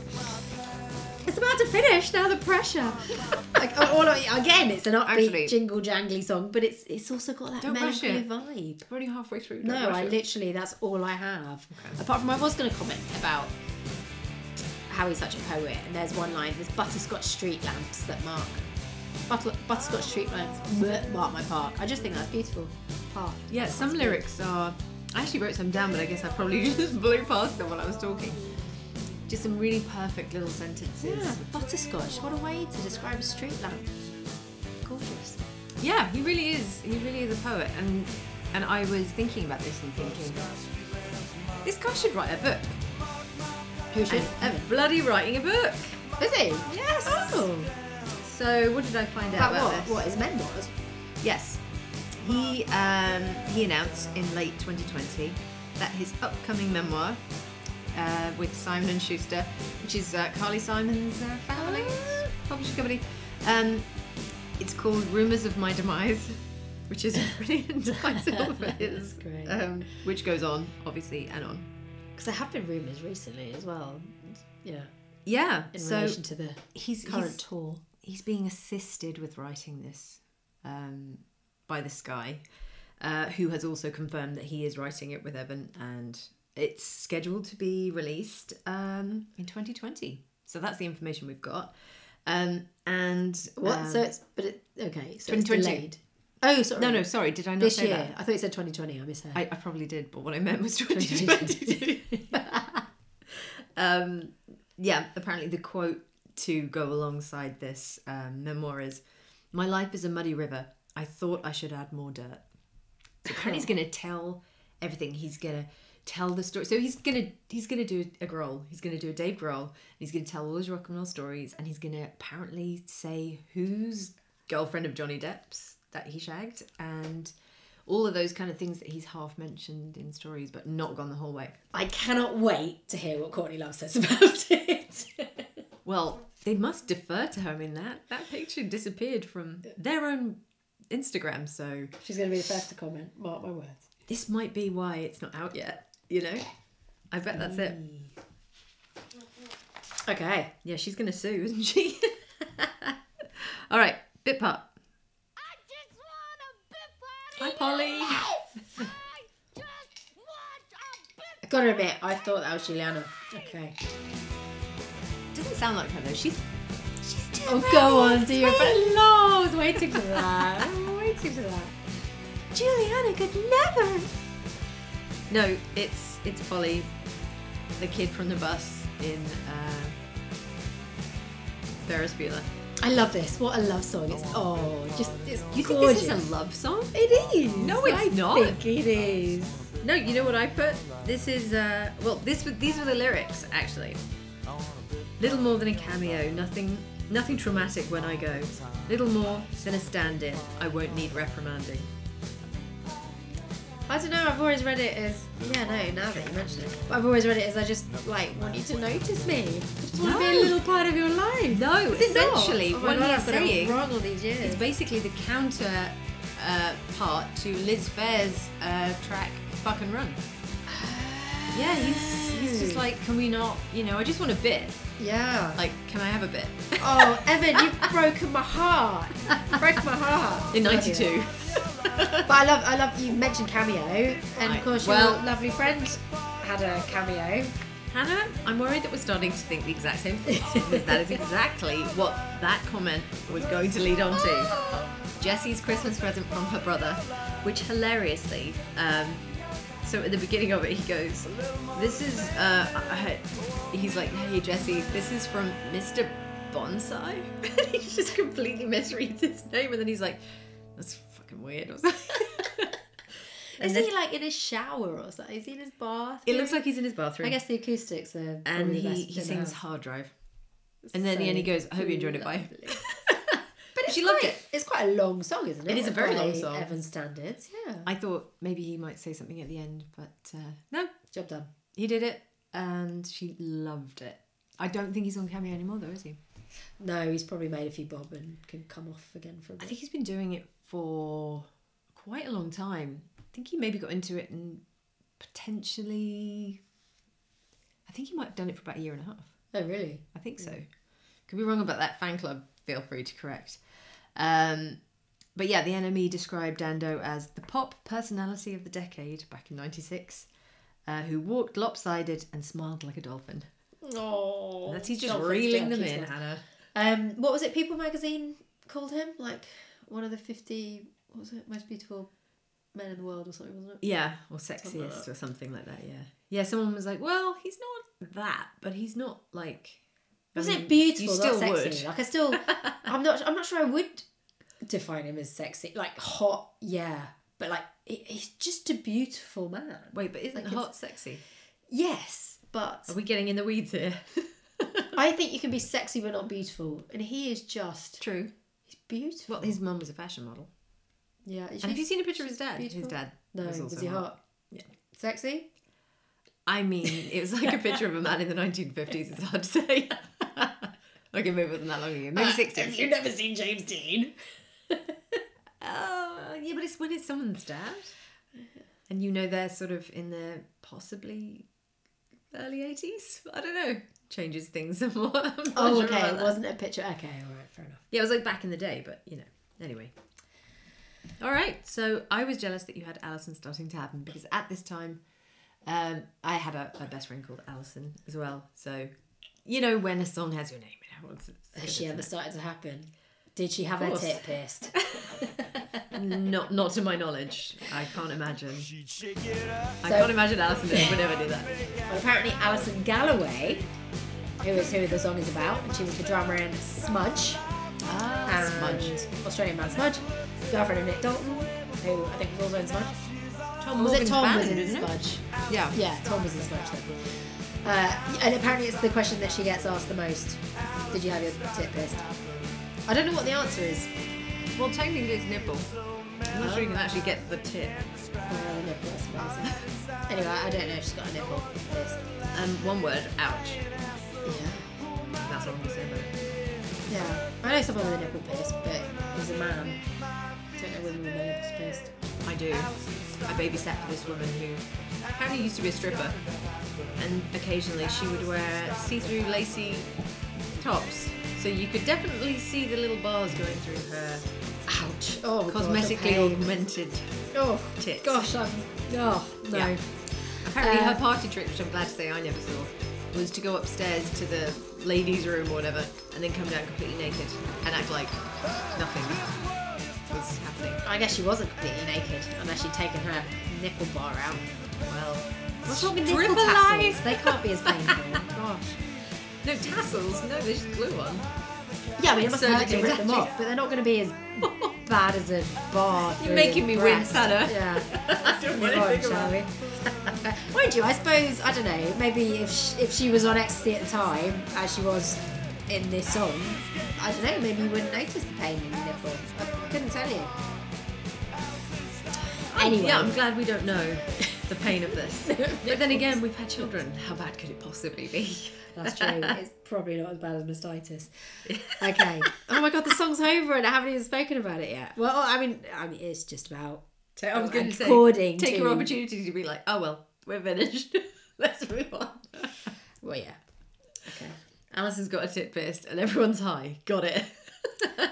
It's about to finish now. The pressure. like, oh, all I- again, it's an upbeat, Actually- jingle jangly song, but it's it's also got that melancholy vibe. We're already halfway through. No, don't rush I it. literally that's all I have. Okay. Apart from I was going to comment about how he's such a poet, and there's one line: "There's butterscotch street lamps that mark butter, butterscotch street lamps bleh, mark my park." I just think that's beautiful. Path. Yeah, That some good. lyrics are. I actually wrote some down, but I guess I probably <laughs> just blew past them while I was talking. Just some really perfect little sentences. Yeah, butterscotch. What a way to describe a street lamp. Gorgeous. Yeah, he really is. He really is a poet, and and I was thinking about this and thinking, this guy should write a book. Who? And Evan. bloody writing a book. Is he? Yes. Oh. So what did I find out About about what? What his memoirs? Yes. He um, he announced in late 2020 that his upcoming memoir uh, with Simon and Schuster, which is uh, Carly Simon's uh, family publishing company, um, it's called Rumors of My Demise, which is a brilliant <laughs> title for his, great. um, which goes on obviously and on. Because there have been rumours recently as well. Yeah. Yeah. In so relation to the he's current he's, tour. he's being assisted with writing this um, by this guy uh, who has also confirmed that he is writing it with Evan and it's scheduled to be released um, in 2020. So that's the information we've got. Um, and What? um, so it's but it okay. So it's 2020. delayed. Oh, sorry. no, no, sorry, did I not This say year. that? I thought you said 2020. I misheard. I, I probably did, but what I meant was 2022. <laughs> um, yeah, apparently the quote to go alongside this um, memoir is My life is a muddy river. I thought I should add more dirt. So apparently he's going to tell everything. He's going to tell the story. So he's gonna he's gonna do a Grohl. He's gonna do a Dave Grohl. And he's gonna tell all his rock and roll stories, and he's gonna apparently say who's girlfriend of Johnny Depp's that he shagged, and all of those kind of things that he's half mentioned in stories, but not gone the whole way. I cannot wait to hear what Courtney Love says <laughs> about it. Well, they must defer to her in that. That picture disappeared from their own Instagram, so She's going to be the first to comment. Mark my words. this might be why it's not out yet. You know, I bet that's it. Okay. Yeah, she's gonna sue, isn't she? <laughs> All right, bit part. I just want a bit Hi. Polly. I just want a bit I gotta admit, I thought that was Juliana. Okay. Doesn't sound like her though. She's she's too. Oh, go on, do your best. No, I was waiting for that. I was waiting for that. Juliana could never. No, it's it's Polly, the kid from the bus in uh, Ferris Bueller. I love this. What a love song. It's oh, just it's You think gorgeous. this is a love song? It is. No, it's not. I not. think it is. No, you know what I put? This is uh well this these were the lyrics actually. Little more than a cameo, nothing nothing traumatic when I go. Little more than a stand-in. I won't need reprimanding. I don't know. I've always read it as yeah. No, now that you mention it, but I've always read it as I just like want you to notice me. I just want to be a No. little part of your life. No, Is it not? essentially oh my what God, he I've got it saying wrong all these years. It's basically the counter uh, part to Liz Phair's uh, track "Fuck and Run." Yeah, he's he's just like, can we not? You know, I just want a bit. Yeah. Like, can I have a bit? oh, <laughs> Evan, you've broken my heart. Broke my heart. In '92. But I love, I love you mentioned cameo, and of course Well- your lovely friend had a cameo. Hannah, I'm worried that we're starting to think the exact same thing because that is exactly what that comment was going to lead on to. <gasps> Jessie's Christmas present from her brother, which hilariously, um, so at the beginning of it, he goes, "This is," uh, he's like, "Hey Jesse, this is from Mr. Bonsai." <laughs> he just completely misreads his name, and then he's like, "That's fucking weird." or <laughs> something. And Is then- he like in his shower or something? Is he in his bath? It looks like he's in his bathroom. I guess the acoustics are. and he, he sings house. hard drive. And then the end he goes, I hope you enjoyed it, bye. <laughs> Lovely. But it's She loved quite, it. It's quite a long song, isn't it? It is a very long song. Evan standards, yeah. I thought maybe he might say something at the end, but uh, no, Job done. he did it and she loved it. I don't think he's on Cameo anymore though, is he? No, he's probably made a few bob and can come off again for a bit. I think he's been doing it for quite a long time. I think he maybe got into it and potentially. I think he might have done it for about a year and a half. Oh, really? I think so. Could be wrong about that fan club. Feel free to correct. Um, but yeah, the NME described Dando as the pop personality of the decade back in '96, uh, who walked lopsided and smiled like a dolphin. Oh, That's he's just reeling them in, Hannah. Um, what was it? People magazine called him like one of the fifty. What was it? Most beautiful men in the world or something, wasn't it? Yeah, or Something like sexiest or something like that. Yeah, yeah. Someone was like, "Well, he's not that, but he's not like." I Wasn't mean, it mm. beautiful? You still not would. sexy. Like I still, <laughs> I'm not. I'm not sure I would define him as sexy. Like hot, yeah, but like he- he's just a beautiful man. Wait, but isn't Like hot sexy? Yes, but Are we getting in the weeds here? <laughs> I think <laughs> you can be sexy but not beautiful, and he is just True. he's beautiful. Well, his mum was a fashion model. yeah. And she have you seen a picture of his dad? beautiful? His dad. No, was was, he hot. hot? Yeah. Sexy? I mean, it was like a picture of a man in the 1950s. It's hard to say. <laughs> okay, maybe it wasn't that long ago. Maybe ah, 60s. You've never seen James Dean. Oh, <laughs> yeah, but it's when it's someone's dad, and you know they're sort of in their possibly early 80s. I don't know. Changes things <laughs> somewhat. Oh, okay. It that. wasn't a picture. Okay, all right, fair enough. Yeah, it was like back in the day, but you know. Anyway. All right. So I was jealous that you had Alison starting to happen because at this time, um, I had a, a best friend called Alison as well. So, you know, when a song has your name in it, it's- it's Has she ever isn't started to happen? Did she have her course. tit pierced? <laughs> <laughs> Not, not to my knowledge. I can't imagine. I can't imagine Alison would ever do that. well, apparently Alison Galloway, who is who the song is about, and she was the drummer in Smudge. Ah, and smudge. Australian band Smudge, girlfriend of Nick Dalton, who I think was also in Smudge. Tom was it Tom band, was in isn't it? Yeah. Yeah, Tom was in Smudge then. Uh, and apparently it's the question that she gets asked the most. Did you have your tit pierced? I don't know what the answer is. Well, technically it's nipple. I'm not sure you can actually get the tip. Nipple, I suppose. anyway, I don't know if she's got a nipple pierced. Um, one word, ouch. Yeah. That's all I'm gonna say about it. Yeah. I know someone with a nipple pierced, but he's a man. I don't know women with their nipples pierced. I do. I babysat for this woman who apparently used to be a stripper, and occasionally she would wear see-through lacy tops, so you could definitely see the little bars going through her Ouch. Oh, cosmetically pain. augmented Oh, tits. gosh, I'm. Oh, no. Yeah. Apparently, Uh, her party trick, which I'm glad to say I never saw, was to go upstairs to the ladies' room or whatever, and then come down completely naked and act like nothing was happening. I guess she wasn't completely naked, unless she'd taken her nipple bar out. Well, What's wrong with Triple nipple tassels? They can't be as painful. <laughs> Gosh. no tassels. No, they just glue on. Yeah, I mean, it must hurt to rip them off, but they're not going to be as <laughs> bad as a bar. You're making me breast. wince, Hannah. Yeah. <laughs> I don't Move on, shall we? Mind you, I suppose I don't know. Maybe if she, if she was on ecstasy at the time, as she was in this song, I don't know. Maybe you wouldn't notice the pain in your nipple. I couldn't tell you. Oh, anyway, yeah, I'm glad we don't know the pain of this. <laughs> but then again, we've had children. How bad could it possibly be? That's true. <laughs> It's probably not as bad as mastitis. <laughs> Okay. oh my god, the song's over and I haven't even spoken about it yet. Well, I mean, I mean, it's just about. So I was going to say, take to- your opportunity to be like, oh well, we're finished. Let's move on. Well, yeah. Okay. Alison's got a tit pierced and everyone's high. Got it. <laughs>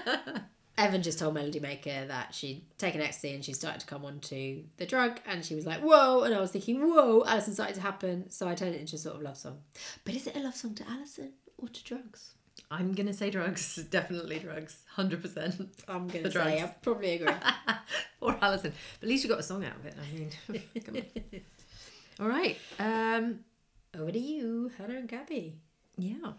Evan just told Melody Maker that she'd taken ecstasy and she started to come onto the drug, and she was like, "Whoa!" And I was thinking, "Whoa!" Alison started to happen, so I turned it into a sort of love song. But is it a love song to Alison or to drugs? I'm gonna say drugs. <laughs> Definitely drugs. Hundred percent. I'm gonna say drugs. I probably agree. <laughs> or Alison. But at least you got a song out of it. I mean, come on. All right. Um, Over to you, Hannah and Gabby. yeah.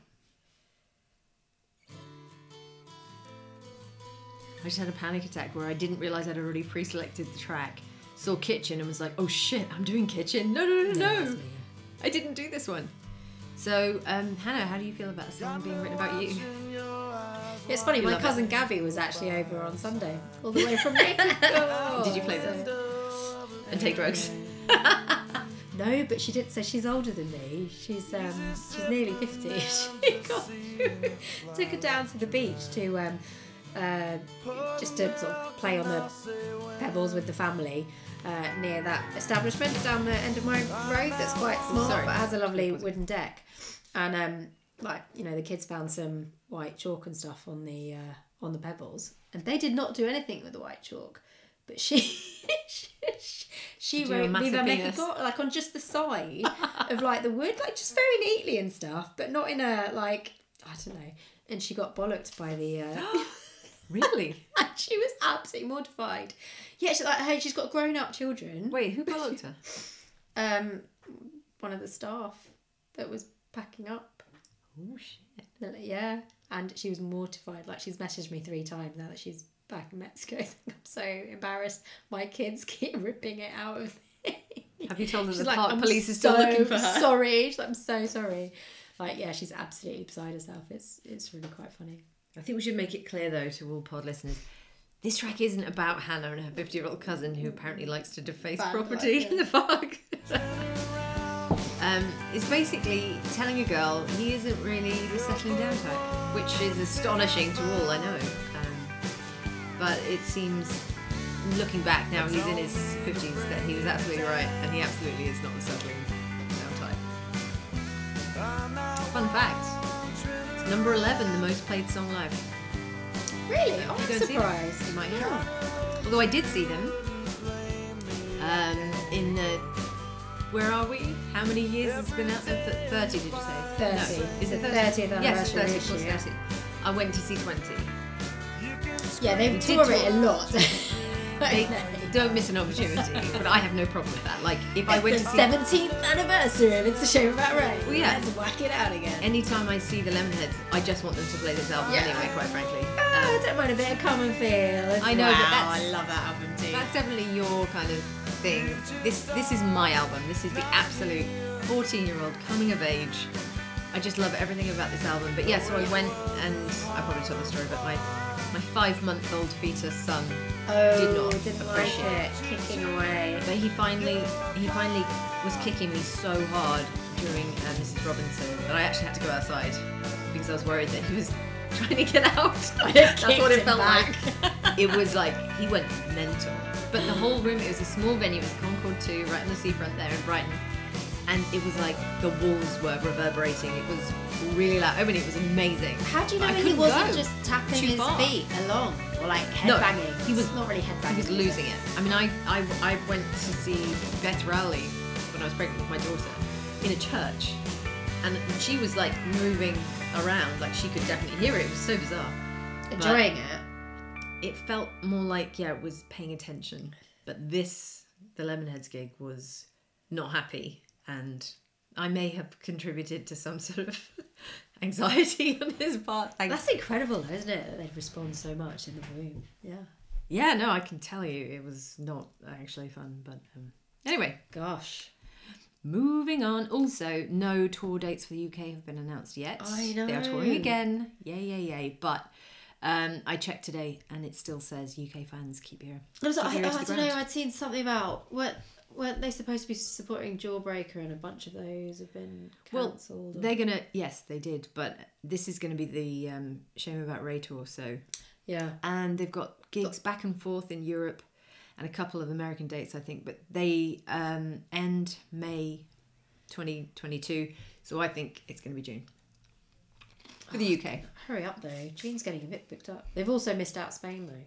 I just had a panic attack where I didn't realize I'd already pre-selected the track. Saw kitchen and was like, "Oh shit, I'm doing kitchen." No, no, no, no. me. I didn't do this one. So, um, Hannah, how do you feel about a song being written about you? It's funny. My love cousin Gabby was actually over on Sunday, all the way from <laughs> Mexico. Did you play this? And take drugs. <laughs> No, but she did. So she's older than me. She's um, she's nearly fifty. <laughs> She got took her down to the beach to um, uh, just to sort of play on the pebbles with the family uh, near that establishment down the end of my road. That's quite small, sorry. but has a lovely wooden deck. And um, like you know, the kids found some white chalk and stuff on the uh, on the pebbles, and they did not do anything with the white chalk. But she <laughs> she, she wrote Viva. Mexico like on just the side of like the wood, like just very neatly and stuff, but not in a like I don't know. And she got bollocked by the. Uh, <gasps> <laughs> Really? <laughs> and she was absolutely mortified. Yeah, she's like, hey, she's got grown up children. Wait, who bollocked her? Um, one of the staff that was packing up. Oh shit. Like, Yeah, and she was mortified. Like she's messaged me three times now that she's back in Mexico. <laughs> I'm so embarrassed. My kids <laughs> keep ripping it out of me. Have you told them She's the like, park I'm police is still looking for her? Sorry, She's like, I'm so sorry. Like, yeah, she's absolutely beside herself. It's it's really quite funny. I think we should make it clear though to all pod listeners. This track isn't about Hannah and her 50 year old cousin who apparently likes to deface Bad property luck, in the park. <laughs> um, it's basically telling a girl he isn't really the settling down type, which is astonishing to all, I know. Um, but it seems, looking back now, he's in his 50s, that he was absolutely right, and he absolutely is not the settling down type. Fun fact it's number 11, the most played song live. Really? I'm them? surprised. You might have. Although I did see them. Um, in the. Where are we? How many years has it been out there? Th- 30, did you say? 30. No. Is it 30? 30th Yes, 30 anniversary issue, yeah. 30. I went to see 20. Yeah, they We did tour it a lot. <laughs> They, don't miss an opportunity. but I have no problem with that. Like if I It's went the to see, seventeenth anniversary of It's a Shame About Ray. Well, yeah. Let's whack it out again. anytime I see the Lemonheads, I just want them to play this album Yeah. anyway. Quite frankly, Ah, Um, I don't mind a bit of Come on Feel. I know, but wow, that's- I love that album too. That's definitely your kind of thing. This this is my album. This is the absolute 14 year old coming of age. I just love everything about this album. But yeah, so I went and I probably told the story, but my my five month old fetus son oh, did not didn't like appreciate it. Kicking away. But he finally he finally was kicking me so hard during uh, Mrs. Robinson that I actually had to go outside because I was worried that he was <laughs> trying to get out. <laughs> That's what it felt back. like. <laughs> It was like he went mental. But the whole room, it was a small venue, it was Concord 2, right on the seafront there in Brighton. And it was like the walls were reverberating. It was really loud. I mean, it was amazing. How do you know he wasn't just tapping his far. feet along or like No, he was- It's not really headbanging. He was losing it. I mean, I, I, I went to see Beth Rowley when I was pregnant with my daughter in a church, and she was like moving around, like she could definitely hear it. It was so bizarre. Enjoying it. It felt more like yeah, it was paying attention. But this, the Lemonheads gig, was not happy, and I may have contributed to some sort of <laughs> anxiety <laughs> on his part. That's incredible, though, isn't it? That they'd respond so much in the room. Yeah. yeah, no, I can tell you, it was not actually fun. But um, anyway. Gosh. Moving on. Also, no tour dates for the UK have been announced yet. I know. They are touring again. Yay, yay, yay. But um, I checked today and it still says UK fans keep your. I, was, keep I, your ear I don't know. I'd seen something about what weren't they supposed to be supporting Jawbreaker, and a bunch of those have been Well, cancelled. or- They're gonna. Yes, they did. But this is gonna be the um, Shame About Ray tour. So, yeah. and they've got gigs back and forth in Europe, and a couple of American dates, I think. But they um, end May, twenty twenty two. So I think it's gonna be June for the UK. Hurry up though. June's getting a bit booked up. They've also missed out Spain though,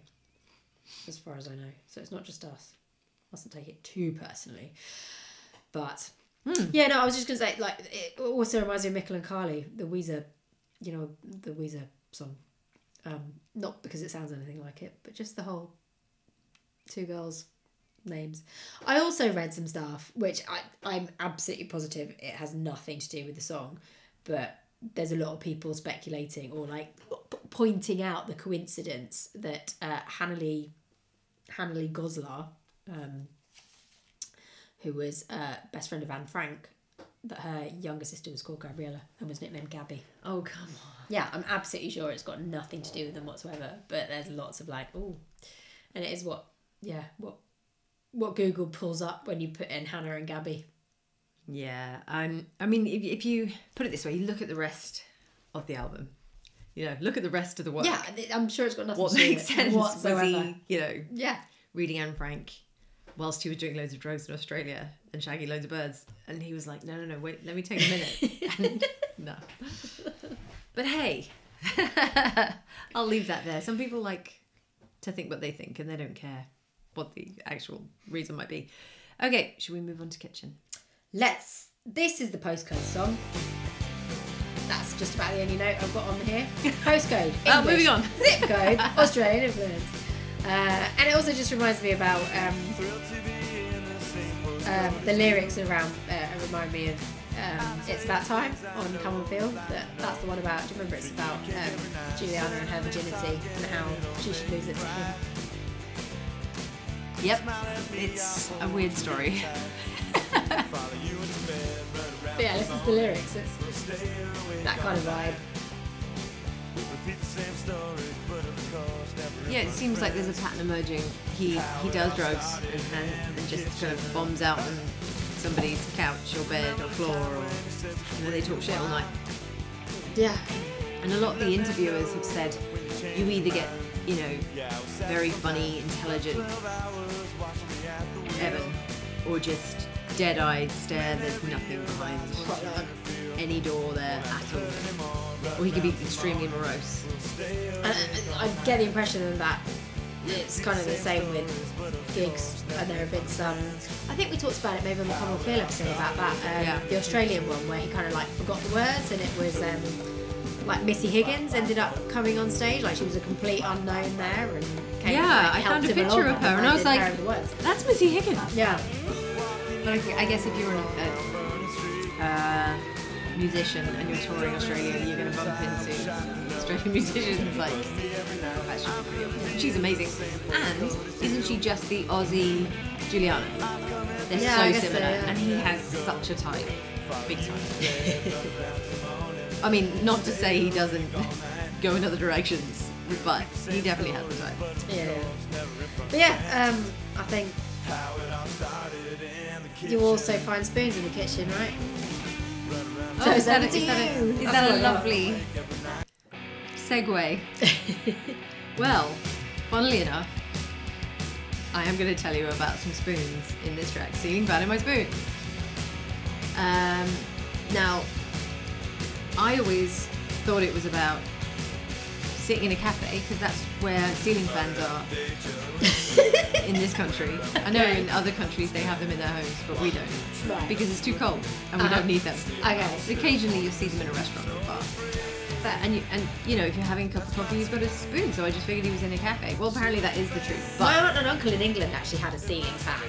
as far as I know. So it's not just us. Mustn't take it too personally. But yeah, no, I was just gonna say like it also reminds me of Mykel and Carli, the Weezer, you know, the Weezer song. Um, not because it sounds anything like it, but just the whole two girls names. I also read some stuff which I I'm absolutely positive it has nothing to do with the song, but there's a lot of people speculating or like p- pointing out the coincidence that uh, Hanneli Hanneli Goslar, um, who was uh, best friend of Anne Frank, that her younger sister was called Gabriella and was nicknamed Gabby. Oh come on. Yeah, I'm absolutely sure it's got nothing to do with them whatsoever. But there's lots of like, oh, and it is what, yeah, what, what Google pulls up when you put in Hannah and Gabby. Yeah, um, I mean, if, if you put it this way, you look at the rest of the album. You know, look at the rest of the work. Yeah, I'm sure it's got nothing what to do makes sense whatsoever. he, you know, Yeah, reading Anne Frank whilst he was doing loads of drugs in Australia and shagging loads of birds, and he was like, "No, no, no, wait, let me take a minute." and, <laughs> no, but hey, <laughs> I'll leave that there. Some people like to think what they think, and they don't care what the actual reason might be. Okay, should we move on to kitchen? let's. This is the postcode song. That's just about the only note I've got on here. <laughs> Postcode. Oh, English, moving on. Zip code. Australian influence. Uh, and it also just reminds me about um, um, the lyrics around. Uh, remind me of um, "It's About Time" on Come on Feel. That that's the one about. Do you remember? It's about um, Juliana and her virginity and how she should lose it to him. Yep, it's a weird story. <laughs> But yeah, listen to the lyrics. It's that kind of vibe. Yeah, it seems like there's a pattern emerging. He he does drugs and, and, and just kind of bombs out on somebody's couch or bed or floor, or they talk shit all night. Yeah. And a lot of the interviewers have said you either get, you know, very funny, intelligent Evan, or just dead-eyed stare. There's nothing behind any door there at all. Or he could be extremely morose. And I get the impression that it's kind of the same with gigs, and there have been some. I think we talked about it maybe on the Come on Feel episode about that, um, Yeah. the Australian one where he kind of like forgot the words, and it was um, like Missy Higgins ended up coming on stage, like she was a complete unknown there, and came, Yeah, like, I found a picture of her, and I was like- her the words. That's Missy Higgins. yeah, But I, I guess if you were a, a uh, musician and you're touring Australia, and you're going to bump into Australian <laughs> musicians like. She's amazing. And isn't she just the Aussie Juliana? They're Yeah, so guess so, similar. yeah. And he has such a type. Big time. I mean, not to say he doesn't go in other directions, but he definitely has the type. yeah. But yeah, um, I think you also find spoons in the kitchen, right? Oh, So is that, a, is that, a, is that a lovely segue? <laughs> well, funnily enough, I am going to tell you about some spoons in this track, Ceiling Fan in My Spoon. Um, now, I always thought it was about sitting in a cafe because that's where ceiling fans are <laughs> in this country. I know in other countries they have them in their homes, but we don't Right. because it's too cold and we Uh-huh. don't need them. Okay. But occasionally you'll see them in a restaurant or a bar. But, and you, and you know if you're having a cup of coffee, you've got a spoon. So I just figured he was in a cafe. Well, apparently that is the truth. My aunt and uncle in England actually had a ceiling fan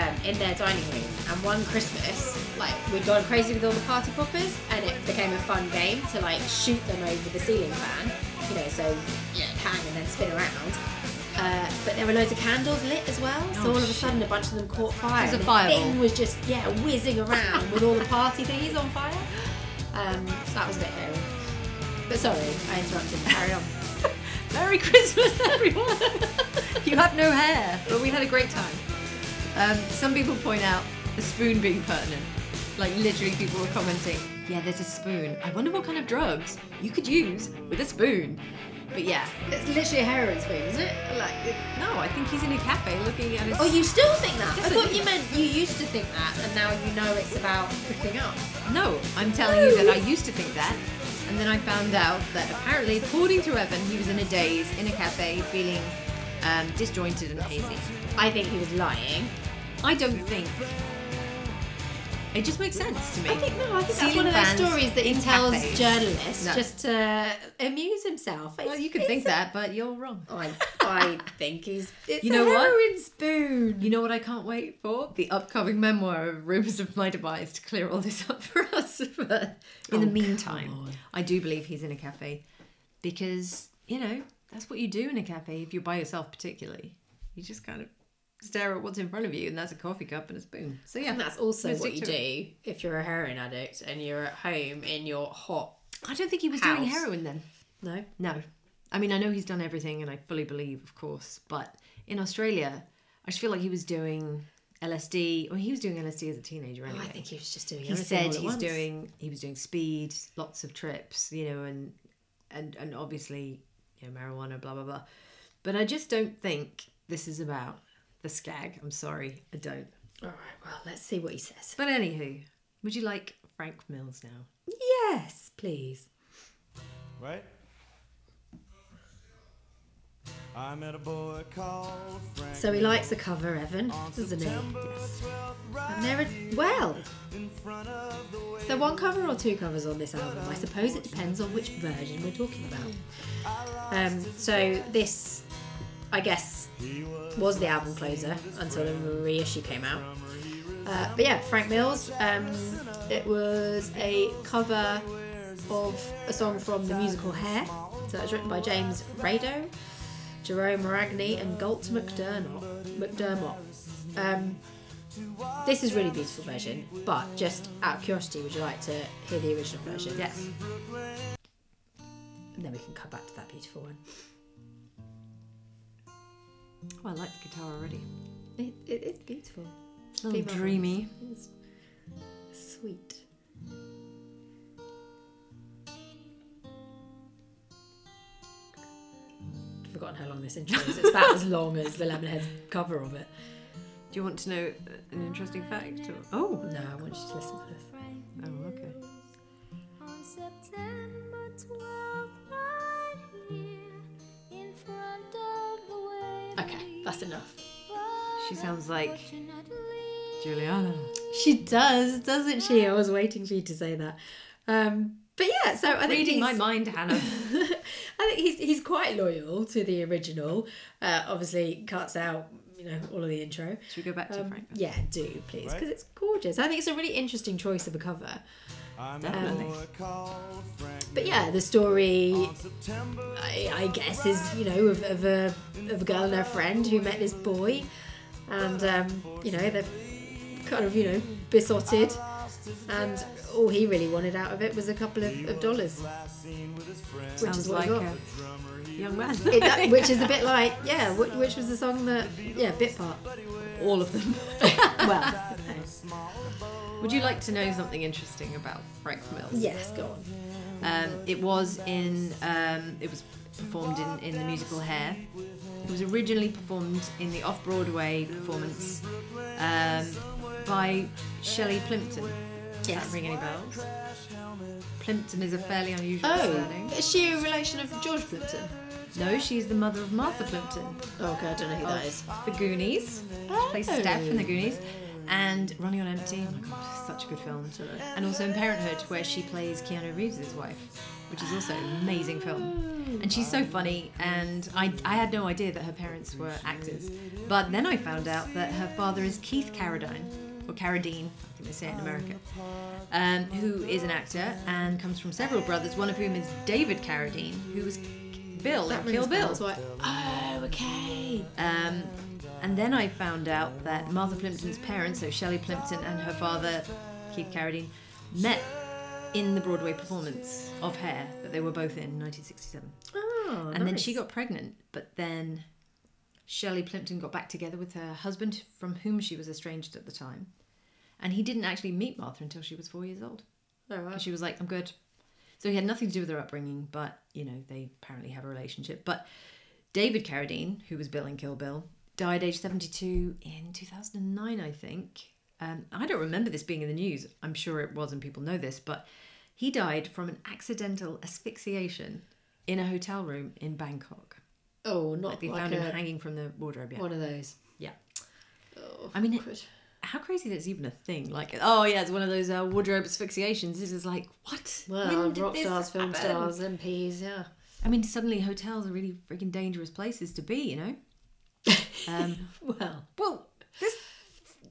um, in their dining room, and one Christmas, like we'd gone crazy with all the party poppers, and it became a fun game to like shoot them over the ceiling fan. You know, so yeah, hang and then spin around. Uh, but there were loads of candles lit as well, so Oh, all of a shit. sudden a bunch of them caught fire. It was a and the thing was just yeah whizzing around with all the party things on fire. Um, so that was a bit hairy. But sorry, I interrupted. Carry on. <laughs> Merry Christmas, everyone! <laughs> you have no hair, but we had a great time. Um, some people point out the spoon being pertinent. Like literally, people were commenting, "Yeah, there's a spoon. I wonder what kind of drugs you could use with a spoon." But yeah, It's literally a heroin spoon, isn't it? Like. It, no, I think he's in a cafe looking at his. Oh, you still think that? Yes, I thought you meant you used to think that, and now you know it's about picking up. No, I'm telling you that I used to think that, and then I found out that apparently, according to Evan, he was in a daze in a cafe, feeling um, disjointed and hazy. I think he was lying. I don't think. It just makes sense to me. I think no. I think that's one of those stories that he tells cafes. journalists No. just to amuse himself. Well, you could think a- that, but you're wrong. Oh, I, <laughs> I think he's. It's You a know what? heroin spoon. You know what I can't wait for? The upcoming memoir of Rumours of My Demise to clear all this up for us. <laughs> But in the Oh, meantime, come. I do believe he's in a cafe because, you know, that's what you do in a cafe if you're by yourself, particularly. You just kind of stare at what's in front of you, and that's a coffee cup and a spoon. So, yeah. And that's also what you do if you're a heroin addict and you're at home in your hot. I don't think he was doing heroin then. No. No. I mean, I know he's done everything, and I fully believe, of course. But in Australia, I just feel like he was doing LSD. Well, he was doing LSD as a teenager oh, anyway. I think he was just doing. he said he's once. doing he was doing speed, lots of trips, you know, and and and obviously, you know, marijuana, blah blah blah. But I just don't think this is about the skag. I'm sorry, I don't. All right. Well, let's see what he says. But anywho, would you like Frank Mills now? Yes, please. right? I met a boy called Frank. So he likes the cover, Evan, doesn't he? And there are well. Is there one cover or two covers on this album? I suppose it depends on which version we're talking about. Um, so this, I guess, was the album closer until the reissue came out. Uh, but yeah, Frank Mills. Um, it was a cover of a song from the musical Hair. So it was written by James Rado, Gerome Ragni, and Galt MacDermot. MacDermot. Um, this is a really beautiful version, but just out of curiosity, would you like to hear the original version? Yes. And then we can come back to that beautiful one. Oh, I like the guitar already. It, it, it's beautiful. It's a little Female dreamy. It's sweet. I've forgotten how long this intro is. It's about as long as the Lemonheads cover of it. Do you want to know an interesting fact? Or- Oh, No, I want you to listen to this. oh, okay. That's enough. She sounds like Juliana. She does, doesn't she? I was waiting for you to say that. Um, but yeah, so I think Reading my he's- mind, Hannah. <laughs> I think he's he's quite loyal to the original. Uh, obviously, cuts out you know all of the intro. Should we go back to Um, Frank? yeah, do please Right. because it's gorgeous. I think it's a really interesting choice of a cover. I Definitely. met a boy called Frank But yeah, the story I, I guess is you know of, of a of a girl and her friend who met this boy, and um, you know they've kind of you know besotted, and all he really wanted out of it was a couple of, of dollars, last seen with his friend. which Sounds is what like he got. a young man. It- that- <laughs> which is a bit like yeah, which, which was the song that yeah bit part. All of them. <laughs> Well, <laughs> Would you like to know something interesting about Frank Mills? yes, go on. Um, it was in. Um, it was performed in, in the musical Hair. It was originally performed in the off Broadway performance um, by Shelley Plimpton. Does Yes. that ring any bells? Plimpton is a fairly unusual Oh, surname. is she a relation of George Plimpton? No, she's the mother of Martha Plimpton. Oh, okay, I don't know who that is. The Goonies. Oh. Plays Steph in The Goonies. And Running on Empty. Oh my god, such a good film. And also in Parenthood, where she plays Keanu Reeves' wife, which is also an amazing film. And she's so funny, and I, I had no idea that her parents were actors. But then I found out that her father is Keith Carradine, or Carradine, I think they say it in America, um, who is an actor and comes from several brothers, one of whom is David Carradine, who was Bill in Kill Bill. bells, right? Oh, okay. Um, and then I found out that Martha Plimpton's parents, so Shelley Plimpton and her father, Keith Carradine, met in the Broadway performance of Hair that they were both in in 1967. Oh, ah, and then she got pregnant, but then Shelley Plimpton got back together with her husband, from whom she was estranged at the time. And he didn't actually meet Martha until she was four years old. Oh, right. She was like, I'm good. So he had nothing to do with her upbringing, but, you know, they apparently have a relationship. But David Carradine, who was Bill in Kill Bill, died age 72 in 2009, I think. Um, I don't remember this being in the news. I'm sure it was, and people know this, but he died from an accidental asphyxiation in a hotel room in Bangkok. Oh, not Like they like found a, him hanging from the wardrobe. Yeah. one of those. Yeah. Oh, I mean, it-. How crazy that's even a thing. Like, oh yeah, it's one of those uh, wardrobe asphyxiations. This is like, what? well, rock stars, film happen? stars, MPs, yeah. I mean, suddenly hotels are really freaking dangerous places to be, you know? <laughs> Um, Well, well, this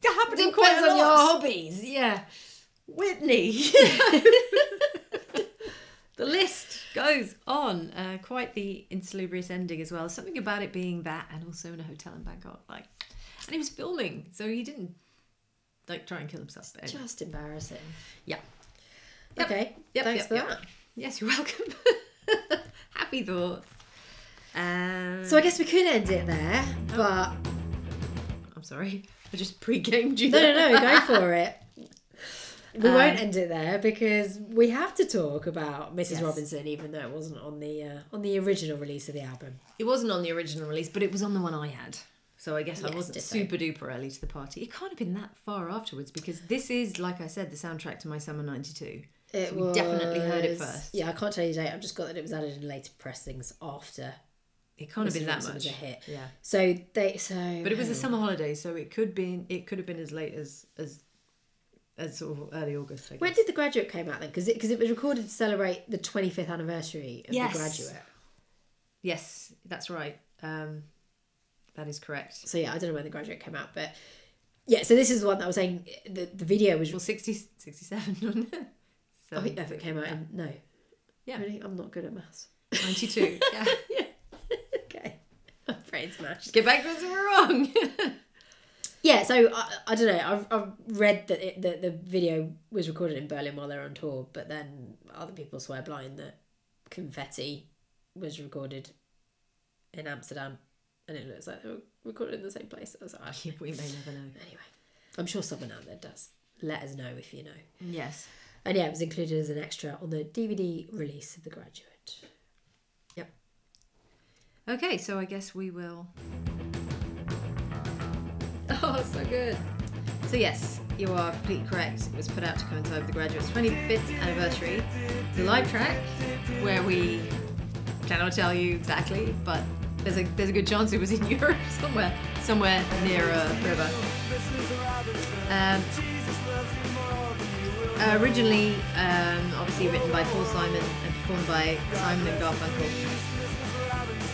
happening depends quite a on your hobbies, yeah. Whitney. <laughs> the list goes on. Uh, quite the insalubrious ending as well. Something about it being that and also in a hotel in Bangkok. Like, and he was filming, so he didn't like try and kill himself. But anyway. Just embarrassing. Yeah. Yep. Okay, Yep, thanks yep, for that. Yes, you're welcome. <laughs> Happy thoughts. Um, So I guess we could end it there, but I'm sorry. <laughs> I just pre-gamed you. no, no, no, go for it. We <laughs> Um, won't end it there because we have to talk about Mrs. Yes. Robinson, even though it wasn't on the uh, on the original release of the album. It wasn't on the original release, but it was on the one I had. So I guess I wasn't super duper early to the party. It can't have been that far afterwards because this is, like I said, the soundtrack to my summer '92. It So we definitely heard it first. Yeah, I can't tell you the date. I've just got that it was added in later pressings after. It can't have been that much. was a hit. Yeah, So they so. but it was the hang on. summer holiday, so it could be. It could have been as late as as as sort of early August. I guess. When did the graduate came out then? Because it because it was recorded to celebrate the 25th anniversary of Yes. the graduate. Yes, that's right. Um, that is correct. So yeah, I don't know when the graduate came out, but yeah. So this is the one that I was saying. The the video was. Well, 60, 67, wasn't it? So, think if it came out in no. Yeah. Really, I'm not good at maths. 92. <laughs> Yeah. okay, my brain's smashed. Get back to us if we're wrong. <laughs> Yeah, so I, I don't know. I've, I've read that it, the, the video was recorded in Berlin while they're on tour, but then other people swear blind that Confetti was recorded in Amsterdam, and it looks like they were recorded in the same place. I was like, we may never know. anyway, I'm sure someone out there does. Let us know if you know. Yes. And yeah, it was included as an extra on the DVD release of The Graduate. Okay, so I guess we will. <laughs> Oh, so good. So yes, you are completely correct. It was put out to coincide with the graduate's 25th anniversary. It's a live track where we cannot tell you exactly, but there's a there's a good chance it was in <laughs> Europe somewhere, somewhere near a river. Um, uh, originally, um, obviously written by Paul Simon and performed by Simon and Garfunkel.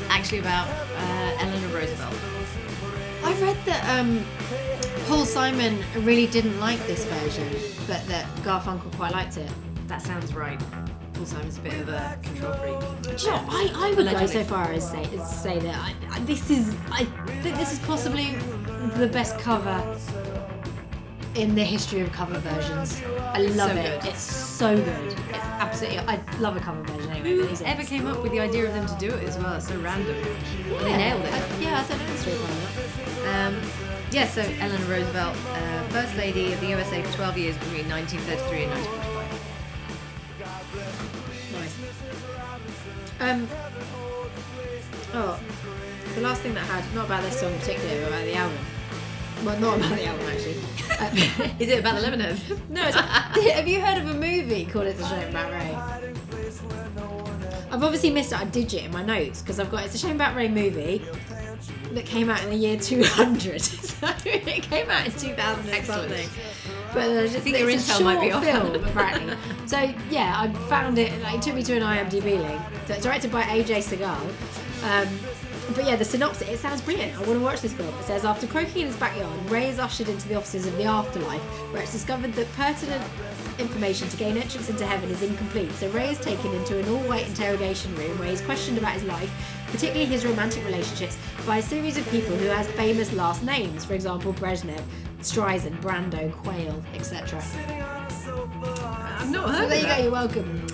Actually, about uh, Eleanor Roosevelt. I read that um, Paul Simon really didn't like this version, but that Garfunkel quite liked it. That sounds right. Paul Simon's a bit of a control freak. Do you know, I, I would go so far as say, as say that I, I, this is I think this is possibly the best cover in the history of cover versions. I love So it. good. It's so good. It's absolutely. I love a cover version anyway. but these Ever came up with the idea of them to do it as well? It's so random. Yeah, They nailed it. I, yeah, I don't know the story behind that. Um, yeah, so Eleanor Roosevelt, uh, First Lady of the USA for 12 years between 1933 and 1945. Nice. Um. Oh, the last thing that I had, not about this song particularly, but about the album. Well, not about the album actually. Uh, <laughs> Is it about the Lemonheads? <laughs> no, it's <laughs> have you heard of a movie called It's a Shame About Ray? I've obviously missed out a digit in my notes because I've got It's a Shame About Ray movie that came out in the year 200. so it came out in 2000 and Excellent. something. But there's just, think your intel short might be off. film, apparently. So yeah, I found it. Like, it took me to an IMDb link. So it's directed by AJ Segal. Um, but yeah, the synopsis, it sounds brilliant. I want to watch this film. It says, after croaking in his backyard, Ray is ushered into the offices of the afterlife, where it's discovered that pertinent information to gain entrance into heaven is incomplete. So Ray is taken into an all-white interrogation room where he's questioned about his life, particularly his romantic relationships, by a series of people who has famous last names. For example, Brezhnev, Streisand, Brando, Quayle, etc. I've not So heard there of you that. go. You're welcome.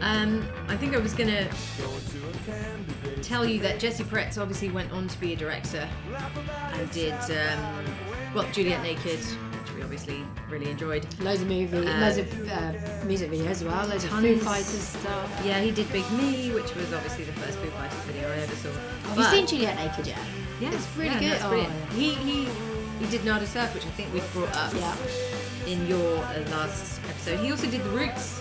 Um, I think I was gonna tell you that Jesse Peretz obviously went on to be a director and did um, well Juliet Naked, which we obviously really enjoyed. Loads of movie, Uh, loads of uh, music videos as well. Loads of tons. Foo Fighters stuff. Yeah, he did Big Me, which was obviously the first Foo Fighters video I ever saw. Have But- you seen Juliet Naked yet? Yeah, It's really yeah, good. Oh. He he he did Nada Surf, which I think we've brought up Yeah. in your uh, last episode. He also did The Roots.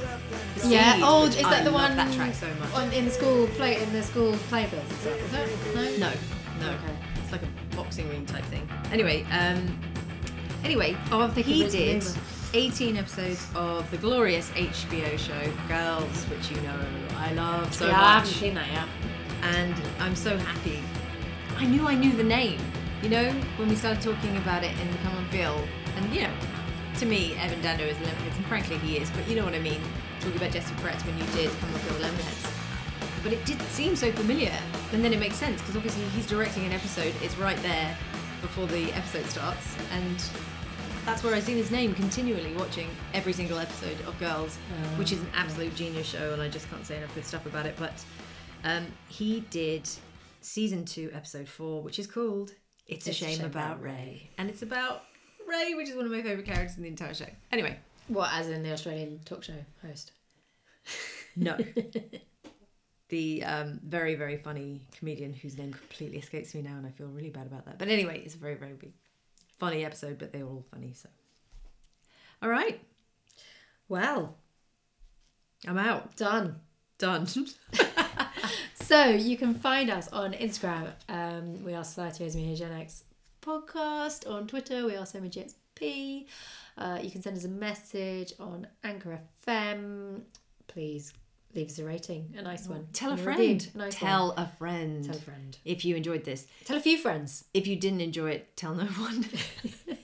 The Yeah. Seed, Oh, is I that the one That track so much. on in the school play in the school and stuff? Is it? No. No, no. Okay. It's like a boxing ring type thing. Anyway, um, anyway, Oh, I'm thinking he did 18 episodes of the glorious HBO show Girls, which you know I love so yeah, I haven't seen that yet. and I'm so happy. I knew I knew the name, you know, when we started talking about it in Come on Feel, and you know. To me, Evan Dando is Lemonheads, and frankly he is, but you know what I mean. Talking about Jesse Peretz when you did Come on Feel Lemonheads but it did seem so familiar. And then it makes sense because obviously he's directing an episode. It's right there before the episode starts, and that's where I've seen his name continually watching every single episode of Girls, which is an absolute genius show, and I just can't say enough good stuff about it. But um, he did season two, episode four, which is called "It's, a, shame about Ray. and it's about Ray, which is one of my favorite characters in the entire show. Anyway, What, as in the Australian talk show host? No. <laughs> the um, very, very funny comedian whose name completely escapes me now, and I feel really bad about that. But anyway, it's a very, very big, funny episode, but they're all funny. So, all right, Well, I'm out. done. Done. <laughs> <laughs> So you can find us on Instagram. Um, we are Society Me Gen X podcast. On Twitter, we are SomaGXP. Uh, you can send us a message on Anchor FM. Please leave us a rating, a nice one. Tell a friend. review, a nice tell one. a friend. Tell a friend. If you enjoyed this. Tell a few friends. If you didn't enjoy it, tell no one. <laughs>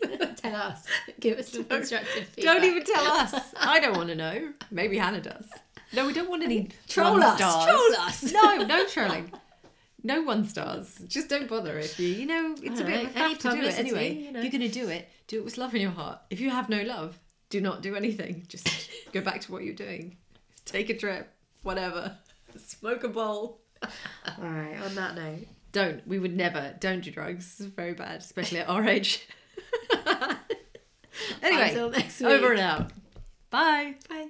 <laughs> Tell us. Give us some <laughs> constructive feedback. don't even tell us. I don't want to know. Maybe Hannah does. No, we don't want any Troll us, stars. troll us. No, no trolling. No one stars. Just don't bother if you, you know, it's a bit of a faff to do it anyway. you know. You're going to do it. Do it with love in your heart. If you have no love, do not do anything. <laughs> Just go back to what you're doing. Take a trip, whatever. <laughs> Smoke a bowl. <laughs> All right. On that note. Don't. We would never. Don't do drugs. It's very bad, especially at our age. anyway, Until next week. over and out. Bye. Bye.